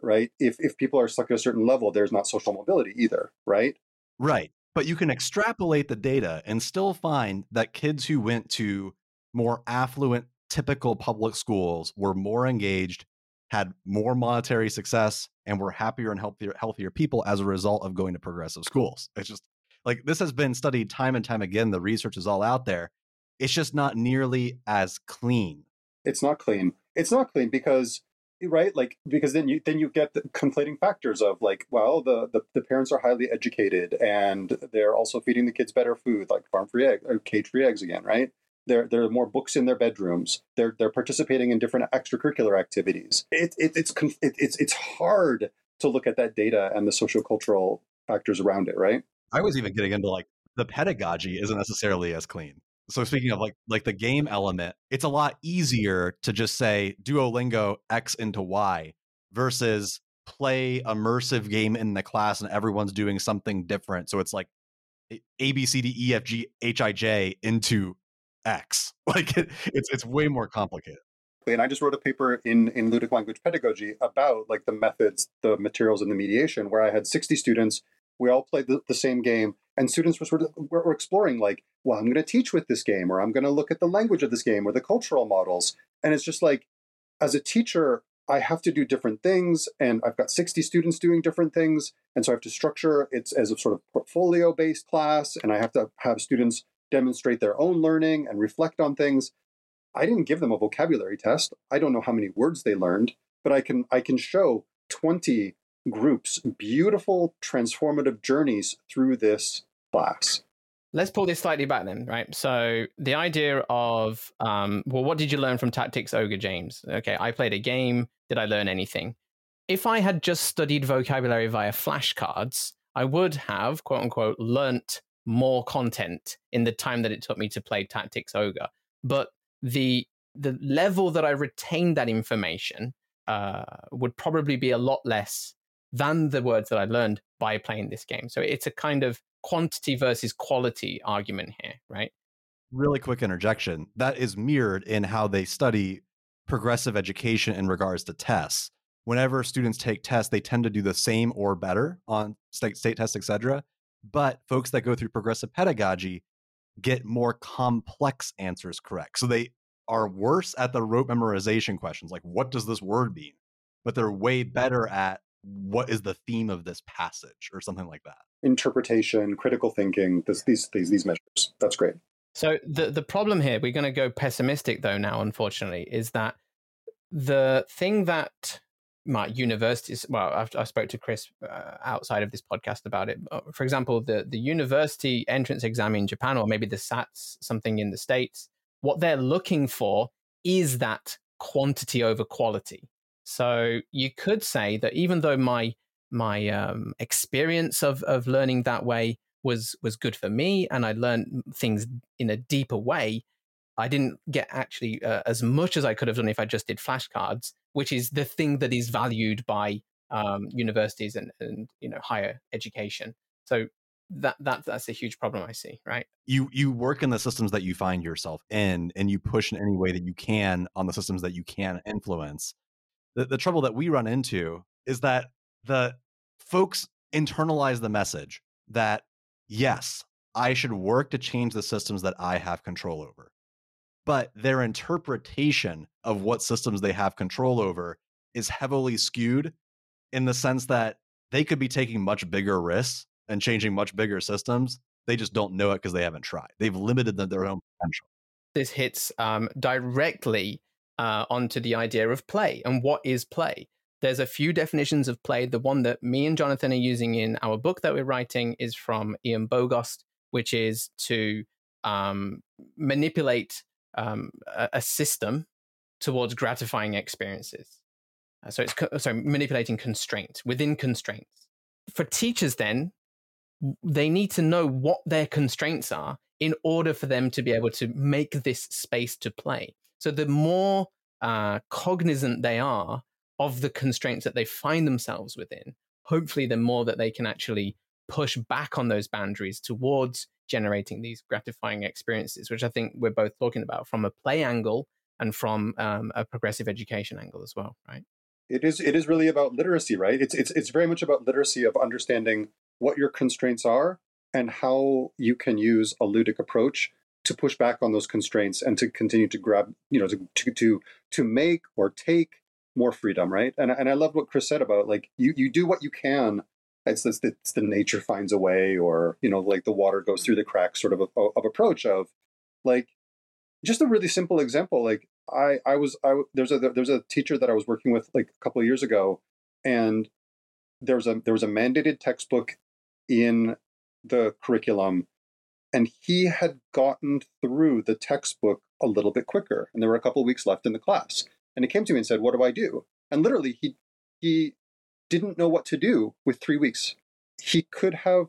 right? If if people are stuck at a certain level, there's not social mobility either, right? Right. But you can extrapolate the data and still find that kids who went to more affluent, typical public schools were more engaged, had more monetary success, and were happier and healthier healthier people as a result of going to progressive schools. It's just like this has been studied time and time again. The research is all out there. It's just not nearly as clean. It's not clean. It's not clean because right like because then you then you get the conflating factors of like well the, the the parents are highly educated and they're also feeding the kids better food like farm free egg or cage free eggs again right there, there are more books in their bedrooms. They're, they're participating in different extracurricular activities. It, it, it's, it, it's, it's hard to look at that data and the sociocultural factors around it, right? I was even getting into like the pedagogy isn't necessarily as clean. So speaking of like like the game element, it's a lot easier to just say Duolingo X into Y versus play immersive game in the class and everyone's doing something different. So it's like A B C D E F G H I J into X. <laughs> Like it, it's it's way more complicated. And I just wrote a paper in in ludic language pedagogy about like the methods, the materials, and the mediation, where I had 60 students. We all played the, the same game, and students were sort of were, were exploring like, well, I'm going to teach with this game, or I'm going to look at the language of this game, or the cultural models. And it's just like, as a teacher, I have to do different things, and I've got 60 students doing different things, and so I have to structure it as a sort of portfolio based class, and I have to have students demonstrate their own learning and reflect on things. I didn't give them a vocabulary test. I don't know how many words they learned, but I can I can show 20 groups beautiful transformative journeys through this class. Let's pull this slightly back then, right? So the idea of um, well, what did you learn from Tactics Ogre, James? Okay, I played a game. Did I learn anything? If I had just studied vocabulary via flashcards, I would have, quote unquote, learnt more content in the time that it took me to play Tactics Ogre. But the the level that I retained that information uh, would probably be a lot less than the words that I learned by playing this game. So it's a kind of quantity versus quality argument here, right? Really quick interjection. That is mirrored in how they study progressive education in regards to tests. Whenever students take tests, they tend to do the same or better on state, state tests, etc. But folks that go through progressive pedagogy get more complex answers correct. So they are worse at the rote memorization questions, like what does this word mean? But they're way better at what is the theme of this passage or something like that. Interpretation, critical thinking, this, these, these these measures. That's great. So the the problem here, we're going to go pessimistic though now, unfortunately, is that the thing that my universities well I've, i spoke to chris uh, outside of this podcast about it. Uh, for example the the university entrance exam in japan or maybe the sats something in the states what they're looking for is that quantity over quality. So you could say that even though my my um, experience of of learning that way was was good for me and i learned things in a deeper way i didn't get actually uh, as much as i could have done if i just did flashcards which is the thing that is valued by um, universities and, and you know higher education. So that that that's a huge problem I see. Right? You you work in the systems that you find yourself in, and you push in any way that you can on the systems that you can influence. The the trouble that we run into is that the folks internalize the message that yes, I should work to change the systems that I have control over. But their interpretation of what systems they have control over is heavily skewed in the sense that they could be taking much bigger risks and changing much bigger systems. They just don't know it because they haven't tried. They've limited their own potential. This hits um, directly uh, onto the idea of play and what is play. There's a few definitions of play. The one that me and Jonathan are using in our book that we're writing is from Ian Bogost, which is to um, manipulate um, a, system towards gratifying experiences. Uh, so it's co- sorry, manipulating constraints within constraints. For teachers, then they need to know what their constraints are in order for them to be able to make this space to play. So the more uh, cognizant they are of the constraints that they find themselves within, hopefully, the more that they can actually push back on those boundaries towards generating these gratifying experiences, which I think we're both talking about from a play angle and from um, a progressive education angle as well, right? It is. It is really about literacy, right? It's it's it's very much about literacy of understanding what your constraints are and how you can use a ludic approach to push back on those constraints and to continue to grab, you know, to to to, to make or take more freedom, right? And and I love what Chris said about like you you do what you can it's, it's, the nature finds a way or you know like the water goes through the cracks sort of a, of approach of like just a really simple example like i i was i there's a there's a teacher that i was working with like a couple of years ago and there was a there was a mandated textbook in the curriculum and he had gotten through the textbook a little bit quicker and there were a couple of weeks left in the class and he came to me and said what do i do? And literally he he didn't know what to do with three weeks. He could have,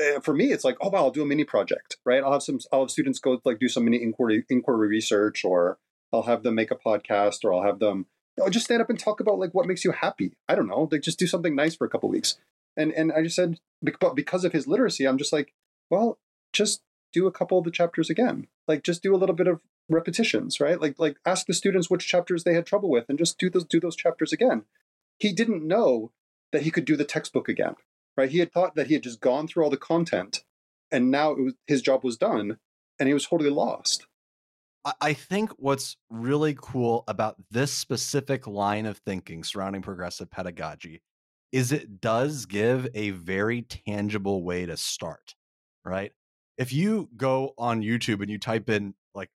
uh, for me, it's like, oh wow, I'll do a mini project, right? I'll have some, I'll have students go like do some mini inquiry inquiry research, or I'll have them make a podcast, or I'll have them you know, just stand up and talk about like what makes you happy. I don't know, like just do something nice for a couple weeks. And and I just said, but because of his literacy, I'm just like, well, just do a couple of the chapters again. Like just do a little bit of repetitions, right? Like like ask the students which chapters they had trouble with, and just do those do those chapters again he didn't know that he could do the textbook again, right? He had thought that he had just gone through all the content and now was, his job was done and he was totally lost. I think what's really cool about this specific line of thinking surrounding progressive pedagogy is it does give a very tangible way to start, right? If you go on YouTube and you type in like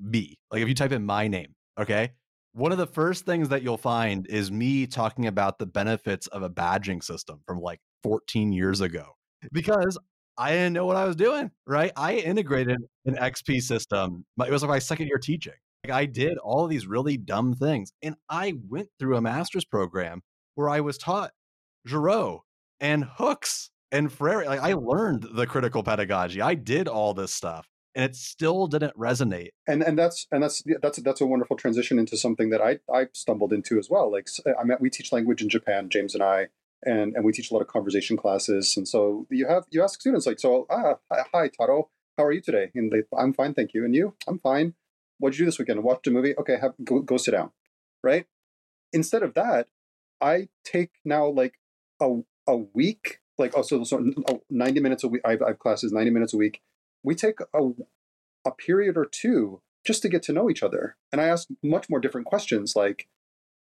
me, like if you type in my name, okay, one of the first things that you'll find is me talking about the benefits of a badging system from like 14 years ago because I didn't know what I was doing, right? I integrated an XP system. It was like my second year teaching. Like I did all these really dumb things. And I went through a master's program where I was taught Giroux and hooks and Freire. Like I learned the critical pedagogy. I did all this stuff and it still didn't resonate. And and that's and that's that's that's a wonderful transition into something that I I stumbled into as well. Like I mean, we teach language in Japan, James and I, and and we teach a lot of conversation classes. And so you have you ask students like, so ah hi Taro, how are you today? And they, I'm fine, thank you. And you? I'm fine. What did you do this weekend? Watched a movie? Okay, have go, go sit down. Right. Instead of that, I take now like a a week, like oh, so, so 90 minutes a week. I have, I have classes 90 minutes a week we take a, a period or two just to get to know each other. And I ask much more different questions like,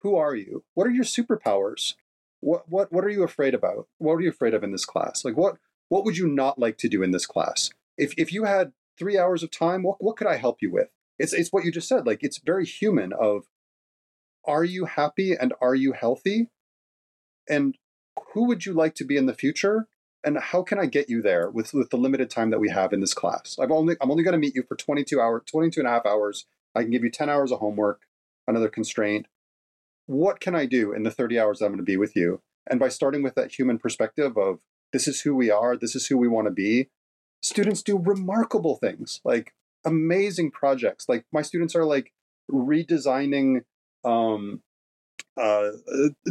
who are you? What are your superpowers? What, what, what are you afraid about? What are you afraid of in this class? Like, what, what would you not like to do in this class? If, if you had three hours of time, what, what could I help you with? It's, it's what you just said. Like, it's very human of, are you happy and are you healthy? And who would you like to be in the future? And how can I get you there with, with the limited time that we have in this class? I've only I'm only going to meet you for 22 hours, 22 and a half hours. I can give you 10 hours of homework, another constraint. What can I do in the 30 hours I'm going to be with you? And by starting with that human perspective of this is who we are, this is who we want to be, students do remarkable things, like amazing projects. Like my students are like redesigning um, uh,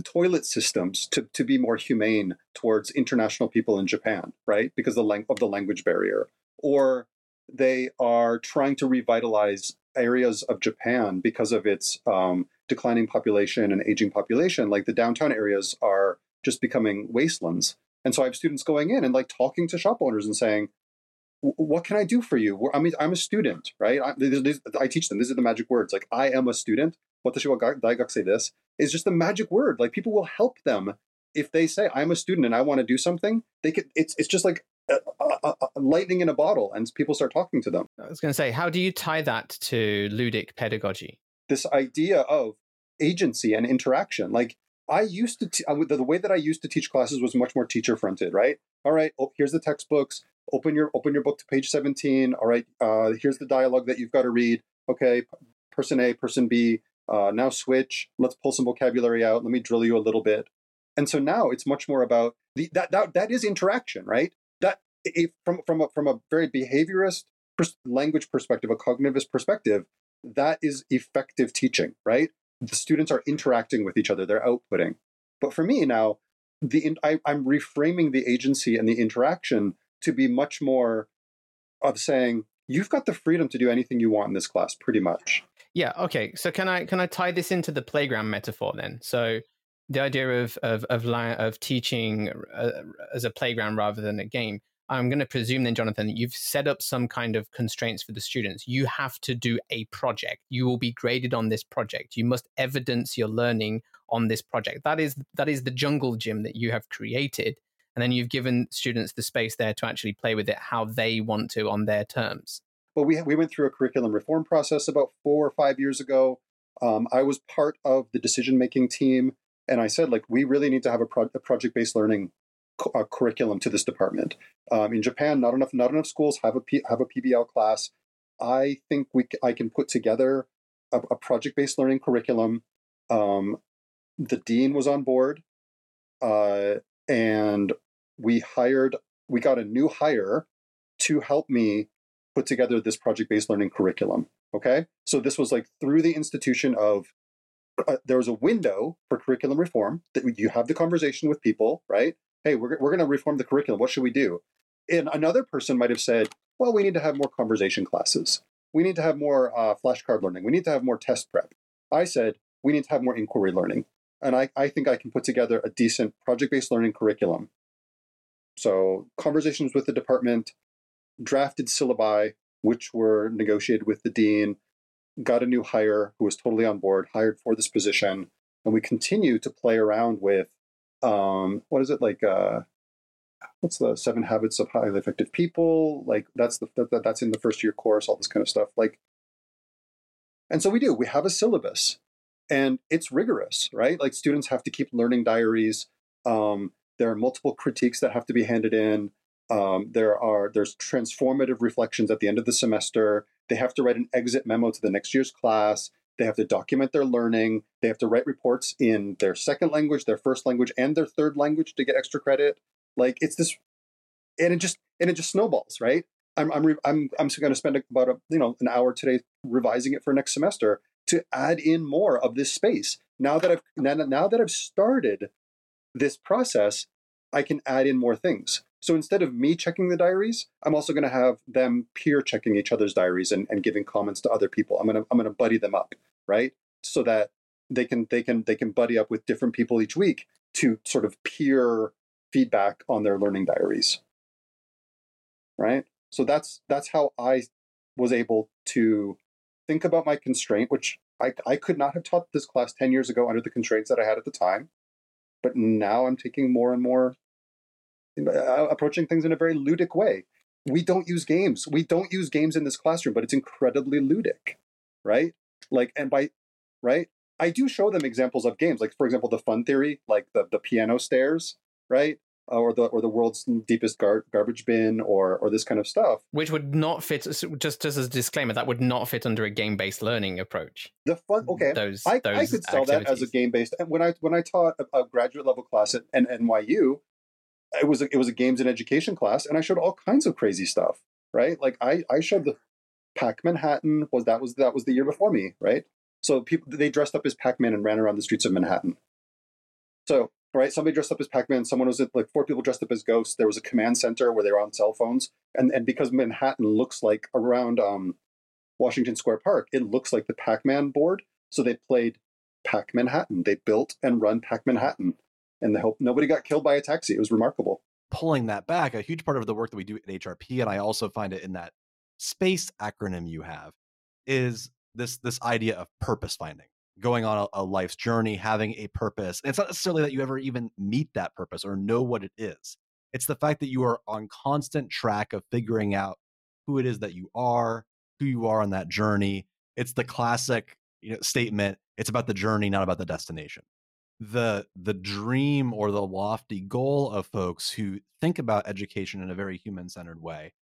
toilet systems to, to be more humane towards international people in Japan, right? Because the lang- of the language barrier. Or they are trying to revitalize areas of Japan because of its um, declining population and aging population. Like the downtown areas are just becoming wastelands. And so I have students going in and like talking to shop owners and saying, what can I do for you? I mean, I'm a student, right? I, I teach them. These are the magic words. Like, I am a student. What the say this is just the magic word. Like, people will help them if they say, I'm a student and I want to do something. They could. It's it's just like a, a, a lightning in a bottle, and people start talking to them. I was going to say, how do you tie that to ludic pedagogy? This idea of agency and interaction. Like, I used to, t- the way that I used to teach classes was much more teacher fronted, right? All right, oh, here's the textbooks open your open your book to page 17 all right uh, here's the dialogue that you've got to read okay person a person b uh, now switch. Let's pull some vocabulary out. Let me drill you a little bit. And so now it's much more about the, that that that is interaction right? That if, from from a, from a very behaviorist pers- language perspective a cognitivist perspective that is effective teaching right? The students are interacting with each other. They're outputting. But for me now the I, i'm reframing the agency and the interaction to be much more of saying you've got the freedom to do anything you want in this class pretty much yeah okay so can i can i tie this into the playground metaphor then? So the idea of of of, of teaching uh, as a playground rather than a game i'm going to presume then jonathan you've set up some kind of constraints for the students. You have to do a project. You will be graded on this project. You must evidence your learning on this project. That is that is the jungle gym that you have created and then you've given students the space there to actually play with it how they want to on their terms. Well, we we went through a curriculum reform process about four or five years ago. Um, I was part of the decision making team, and I said like we really need to have a, pro- a project based learning a curriculum to this department. Um, in Japan, not enough not enough schools have a P- have a PBL class. I think we c- I can put together a, a project based learning curriculum. Um, the dean was on board. Uh, and we hired we got a new hire to help me put together this project based learning curriculum okay? So this was like through the institution of uh, there was a window for curriculum reform that you have the conversation with people right? Hey we're, we're going to reform the curriculum. What should we do? And another person might have said well we need to have more conversation classes. We need to have more uh, flashcard learning. We need to have more test prep. I said we need to have more inquiry learning. And I, I think I can put together a decent project based learning curriculum. So, conversations with the department, drafted syllabi, which were negotiated with the dean, got a new hire who was totally on board, hired for this position, and we continue to play around with um, what is it like? Uh, what's the seven habits of highly effective people? Like that's the that, that's in the first year course, all this kind of stuff. Like, and so we do. We have a syllabus, and it's rigorous, right? Like students have to keep learning diaries. Um, there are multiple critiques that have to be handed in. Um, there are there's transformative reflections at the end of the semester. They have to write an exit memo to the next year's class. They have to document their learning. They have to write reports in their second language, their first language, and their third language to get extra credit. Like it's this, and it just and it just snowballs, right? I'm I'm I'm I'm going to spend about a you know an hour today revising it for next semester, to add in more of this space. Now that I've now, now that I've started this process, I can add in more things. So instead of me checking the diaries, I'm also going to have them peer checking each other's diaries and, and giving comments to other people. I'm going to I'm going to buddy them up, right? So that they can they can they can buddy up with different people each week to sort of peer feedback on their learning diaries. Right? So that's that's how I was able to think about my constraint, which I, I could not have taught this class 10 years ago under the constraints that I had at the time. But now I'm taking more and more, approaching things in a very ludic way. We don't use games. We don't use games in this classroom, but it's incredibly ludic, right? Like, and by, right? I do show them examples of games, like, for example, the fun theory, like the, the piano stairs, right? Uh, or the or the world's deepest gar- garbage bin or or this kind of stuff which would not fit just as a disclaimer that would not fit under a game based learning approach the fun okay those, I, those I could sell activities. that as a game based and when I when I taught a, a graduate level class at, at NYU it was a, it was a games and education class and I showed all kinds of crazy stuff right like I I showed the Pac Manhattan was that was that was the year before me right so people they dressed up as Pac Man and ran around the streets of Manhattan so right? Somebody dressed up as Pac-Man. Someone was like four people dressed up as ghosts. There was a command center where they were on cell phones, and and because Manhattan looks like around um, Washington Square Park, it looks like the Pac-Man board. So they played Pac Manhattan. They built and run Pac Manhattan, and the hope nobody got killed by a taxi. It was remarkable. pulling that back, a huge part of the work that we do at HRP, and I also find it in that space acronym you have, is this this idea of purpose finding, going on a, a life's journey, having a purpose. And it's not necessarily that you ever even meet that purpose or know what it is. It's the fact that you are on constant track of figuring out who it is that you are, who you are on that journey. It's the classic you know, statement. It's about the journey, not about the destination. The the dream or the lofty goal of folks who think about education in a very human centered way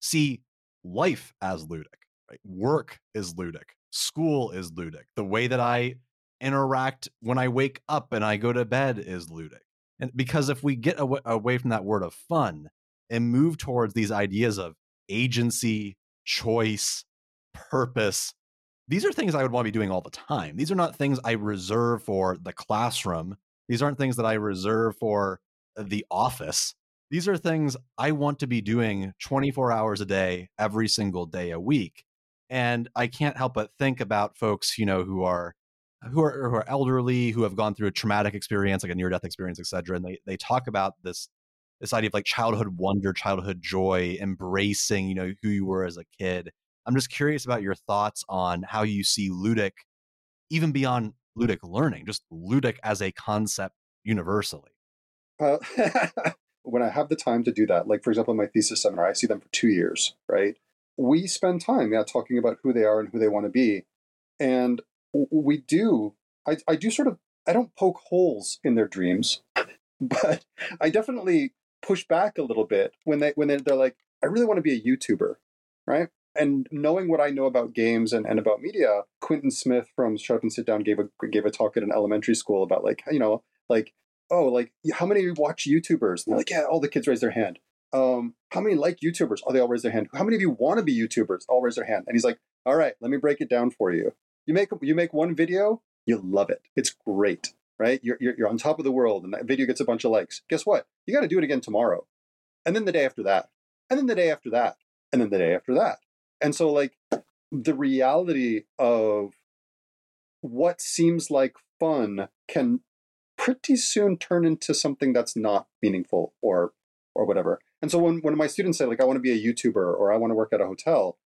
see life as ludic. Right? Work is ludic. School is ludic. The way that I interact when I wake up and I go to bed is ludic. And because if we get aw- away from that word of fun and move towards these ideas of agency, choice, purpose, these are things I would want to be doing all the time. These are not things I reserve for the classroom. These aren't things that I reserve for uh, the office. These are things I want to be doing 24 hours a day, every single day a week. And I can't help but think about folks, you know, who are who are who are elderly, who have gone through a traumatic experience, like a near death experience, et cetera. And they they talk about this this idea of like childhood wonder, childhood joy, embracing, you know, who you were as a kid. I'm just curious about your thoughts on how you see ludic, even beyond ludic learning, just ludic as a concept universally. Uh, <laughs> when I have the time to do that, like for example, in my thesis seminar, I see them for two years, right? We spend time, yeah, talking about who they are and who they want to be, and we do. I, I do sort of. I don't poke holes in their dreams, <laughs> but I definitely push back a little bit when they when they're like, I really want to be a YouTuber, right? And knowing what I know about games and, and about media, Quintin Smith from Shut and Sit Down gave a gave a talk at an elementary school about like you know like oh like how many watch YouTubers? And they're like yeah, all the kids raise their hand. Um, how many like YouTubers? Oh, they all raise their hand. How many of you want to be YouTubers? All raise their hand. And he's like, all right, let me break it down for you. You make you make one video, you love it. It's great, right? You're, you're you're on top of the world, and that video gets a bunch of likes. Guess what? You got to do it again tomorrow, and then the day after that, and then the day after that, and then the day after that. And so, like, the reality of what seems like fun can pretty soon turn into something that's not meaningful or or whatever. And so when, when my students say like I want to be a YouTuber or I want to work at a hotel,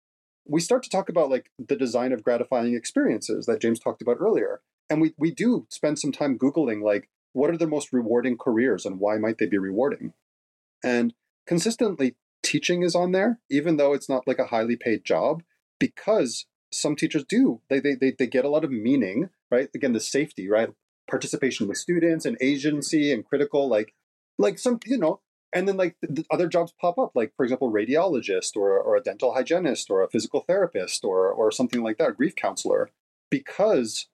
we start to talk about like the design of gratifying experiences that James talked about earlier. And we we do spend some time googling like what are the most rewarding careers and why might they be rewarding? And consistently teaching is on there, even though it's not like a highly paid job, because some teachers do. They, they, they, they get a lot of meaning, right? Again, the safety, right? Participation with students and agency and critical, like, like some, you know, and then like the, the other jobs pop up, like for example, radiologist or, or a dental hygienist or a physical therapist or, or something like that, a grief counselor, because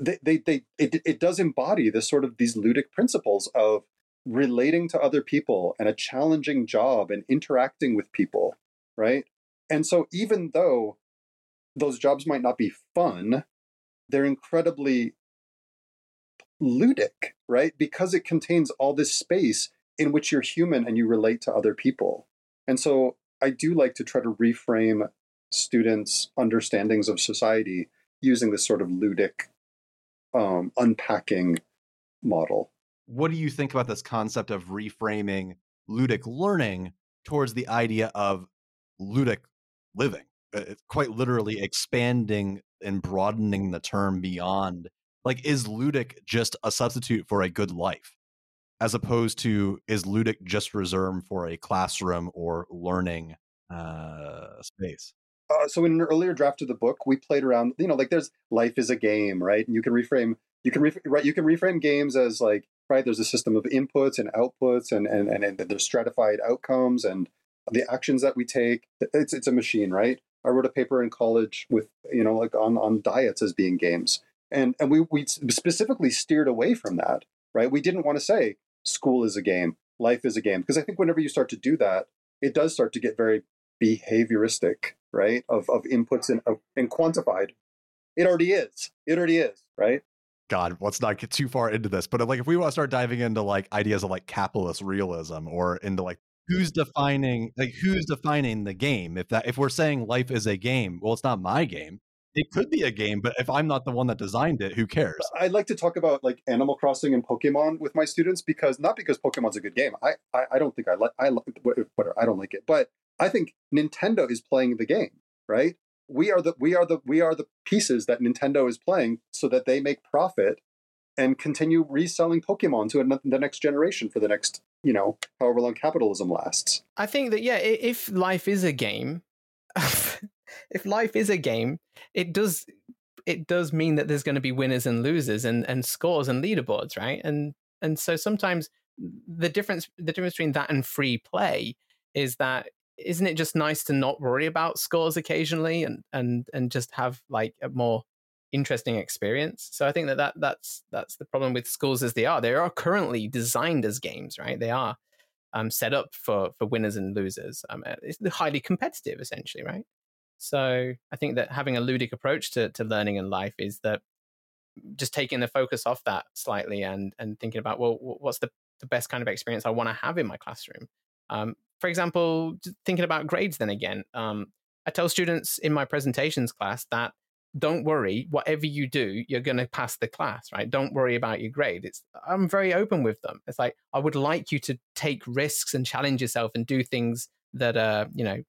they, they, they it, it does embody this sort of these ludic principles of relating to other people and a challenging job and interacting with people, right? And so even though those jobs might not be fun, they're incredibly ludic, right? Because it contains all this space in which you're human and you relate to other people. And so I do like to try to reframe students' understandings of society using this sort of ludic um, unpacking model what do you think about this concept of reframing ludic learning towards the idea of ludic living? Uh, quite literally expanding and broadening the term beyond like is ludic just a substitute for a good life as opposed to is ludic just reserved for a classroom or learning uh, space uh, so in an earlier draft of the book we played around you know like there's life is a game right and you can reframe you can re- right you can reframe games as like right? There's a system of inputs and outputs, and and and, and there's stratified outcomes and the actions that we take. It's it's a machine, right? I wrote a paper in college with you know like on on diets as being games, and and we we specifically steered away from that, right? We didn't want to say school is a game, life is a game, because I think whenever you start to do that, it does start to get very behavioristic, right? Of of inputs and and quantified. It already is. It already is, right? God, let's not get too far into this, but like if we want to start diving into like ideas of like capitalist realism or into like who's defining like who's defining the game if that if we're saying life is a game well it's not my game it could be a game, but if I'm not the one that designed it, who cares? I like to talk about like Animal Crossing and Pokemon with my students because not because Pokemon's a good game. I I, I don't think I like I like whatever I don't like it, but I think Nintendo is playing the game, right? We are the we are the we are the pieces that Nintendo is playing so that they make profit and continue reselling Pokemon to the next generation for the next, you know, however long capitalism lasts. I think that yeah, if life is a game, <laughs> if life is a game, it does it does mean that there's going to be winners and losers and and scores and leaderboards, right? And and so sometimes the difference the difference between that and free play is that isn't it just nice to not worry about scores occasionally and and and just have like a more interesting experience? So i think that, that that's that's the problem with schools as they are. They are currently designed as games right? They are um, set up for for winners and losers um, it's highly competitive essentially right? So I think that having a ludic approach to, to learning and life is that just taking the focus off that slightly and and thinking about well what's the, the best kind of experience I want to have in my classroom. Um, for example, thinking about grades then again, um, I tell students in my presentations class that don't worry, whatever you do, you're going to pass the class, right? Don't worry about your grade. It's I'm very open with them. It's like I would like you to take risks and challenge yourself and do things that are you know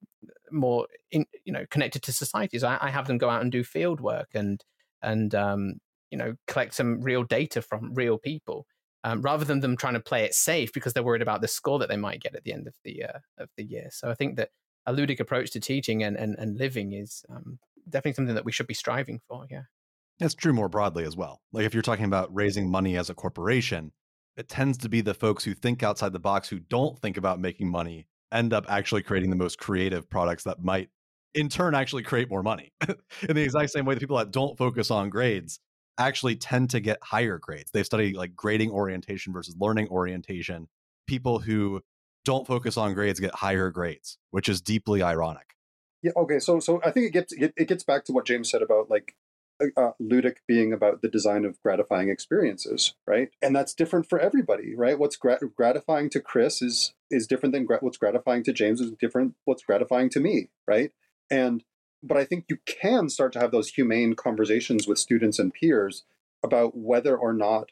more in, you know connected to societies. I, I, have them go out and do field work and and um, you know collect some real data from real people. Um, rather than them trying to play it safe because they're worried about the score that they might get at the end of the uh, of the year. So I think that a ludic approach to teaching and and, and living is um, definitely something that we should be striving for. Yeah, that's true more broadly as well. Like if you're talking about raising money as a corporation, it tends to be the folks who think outside the box who don't think about making money end up actually creating the most creative products that might in turn actually create more money <laughs> in the exact same way the people that don't focus on grades actually tend to get higher grades they study like grading orientation versus learning orientation people who don't focus on grades get higher grades which is deeply ironic yeah okay so so i think it gets it gets back to what james said about like uh, ludic being about the design of gratifying experiences, right? And that's different for everybody, right? What's grat- gratifying to Chris is is different than gra- what's gratifying to James is different. What's gratifying to me, right? And but I think you can start to have those humane conversations with students and peers about whether or not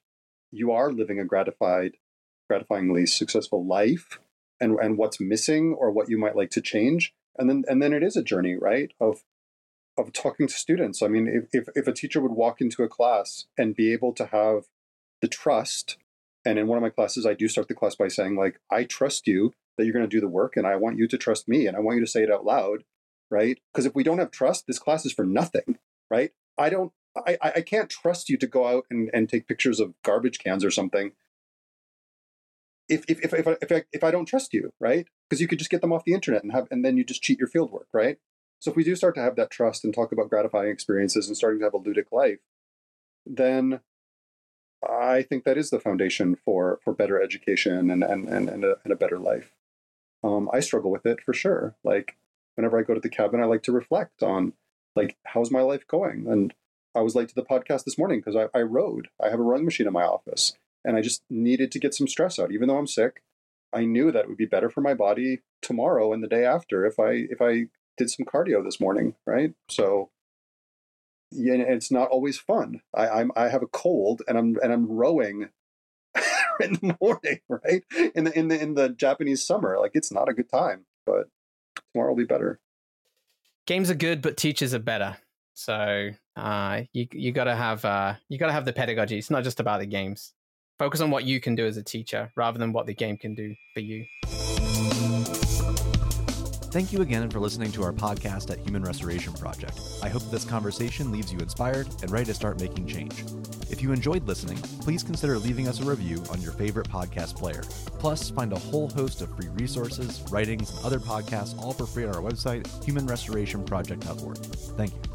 you are living a gratified, gratifyingly successful life, and and what's missing or what you might like to change. And then and then it is a journey, right? Of of talking to students. I mean, if, if, if a teacher would walk into a class and be able to have the trust, and in one of my classes, I do start the class by saying, like, I trust you that you're going to do the work, and I want you to trust me, and I want you to say it out loud, right? Because if we don't have trust, this class is for nothing, right? I don't, I, I can't trust you to go out and, and take pictures of garbage cans or something if if if if I, if I, if I don't trust you, right? Because you could just get them off the internet and have, and then you just cheat your fieldwork, right? So if we do start to have that trust and talk about gratifying experiences and starting to have a ludic life, then I think that is the foundation for for better education and and and, and, a, and a better life. Um, I struggle with it for sure. Like whenever I go to the cabin, I like to reflect on like how's my life going. And I was late to the podcast this morning because I, I rode. I have a rowing machine in my office, and I just needed to get some stress out. Even though I'm sick, I knew that it would be better for my body tomorrow and the day after if I if I did some cardio this morning, right? So yeah, it's not always fun. I, I'm I have a cold and I'm and I'm rowing <laughs> in the morning, right? In the in the in the Japanese summer, like it's not a good time, but tomorrow will be better. Games are good, but teachers are better. So uh, you you gotta have uh, you gotta have the pedagogy. It's not just about the games. Focus on what you can do as a teacher rather than what the game can do for you. Thank you again for listening to our podcast at Human Restoration Project. I hope this conversation leaves you inspired and ready to start making change. If you enjoyed listening, please consider leaving us a review on your favorite podcast player. Plus, find a whole host of free resources, writings, and other podcasts all for free on our website, humanrestorationproject.org. Thank you.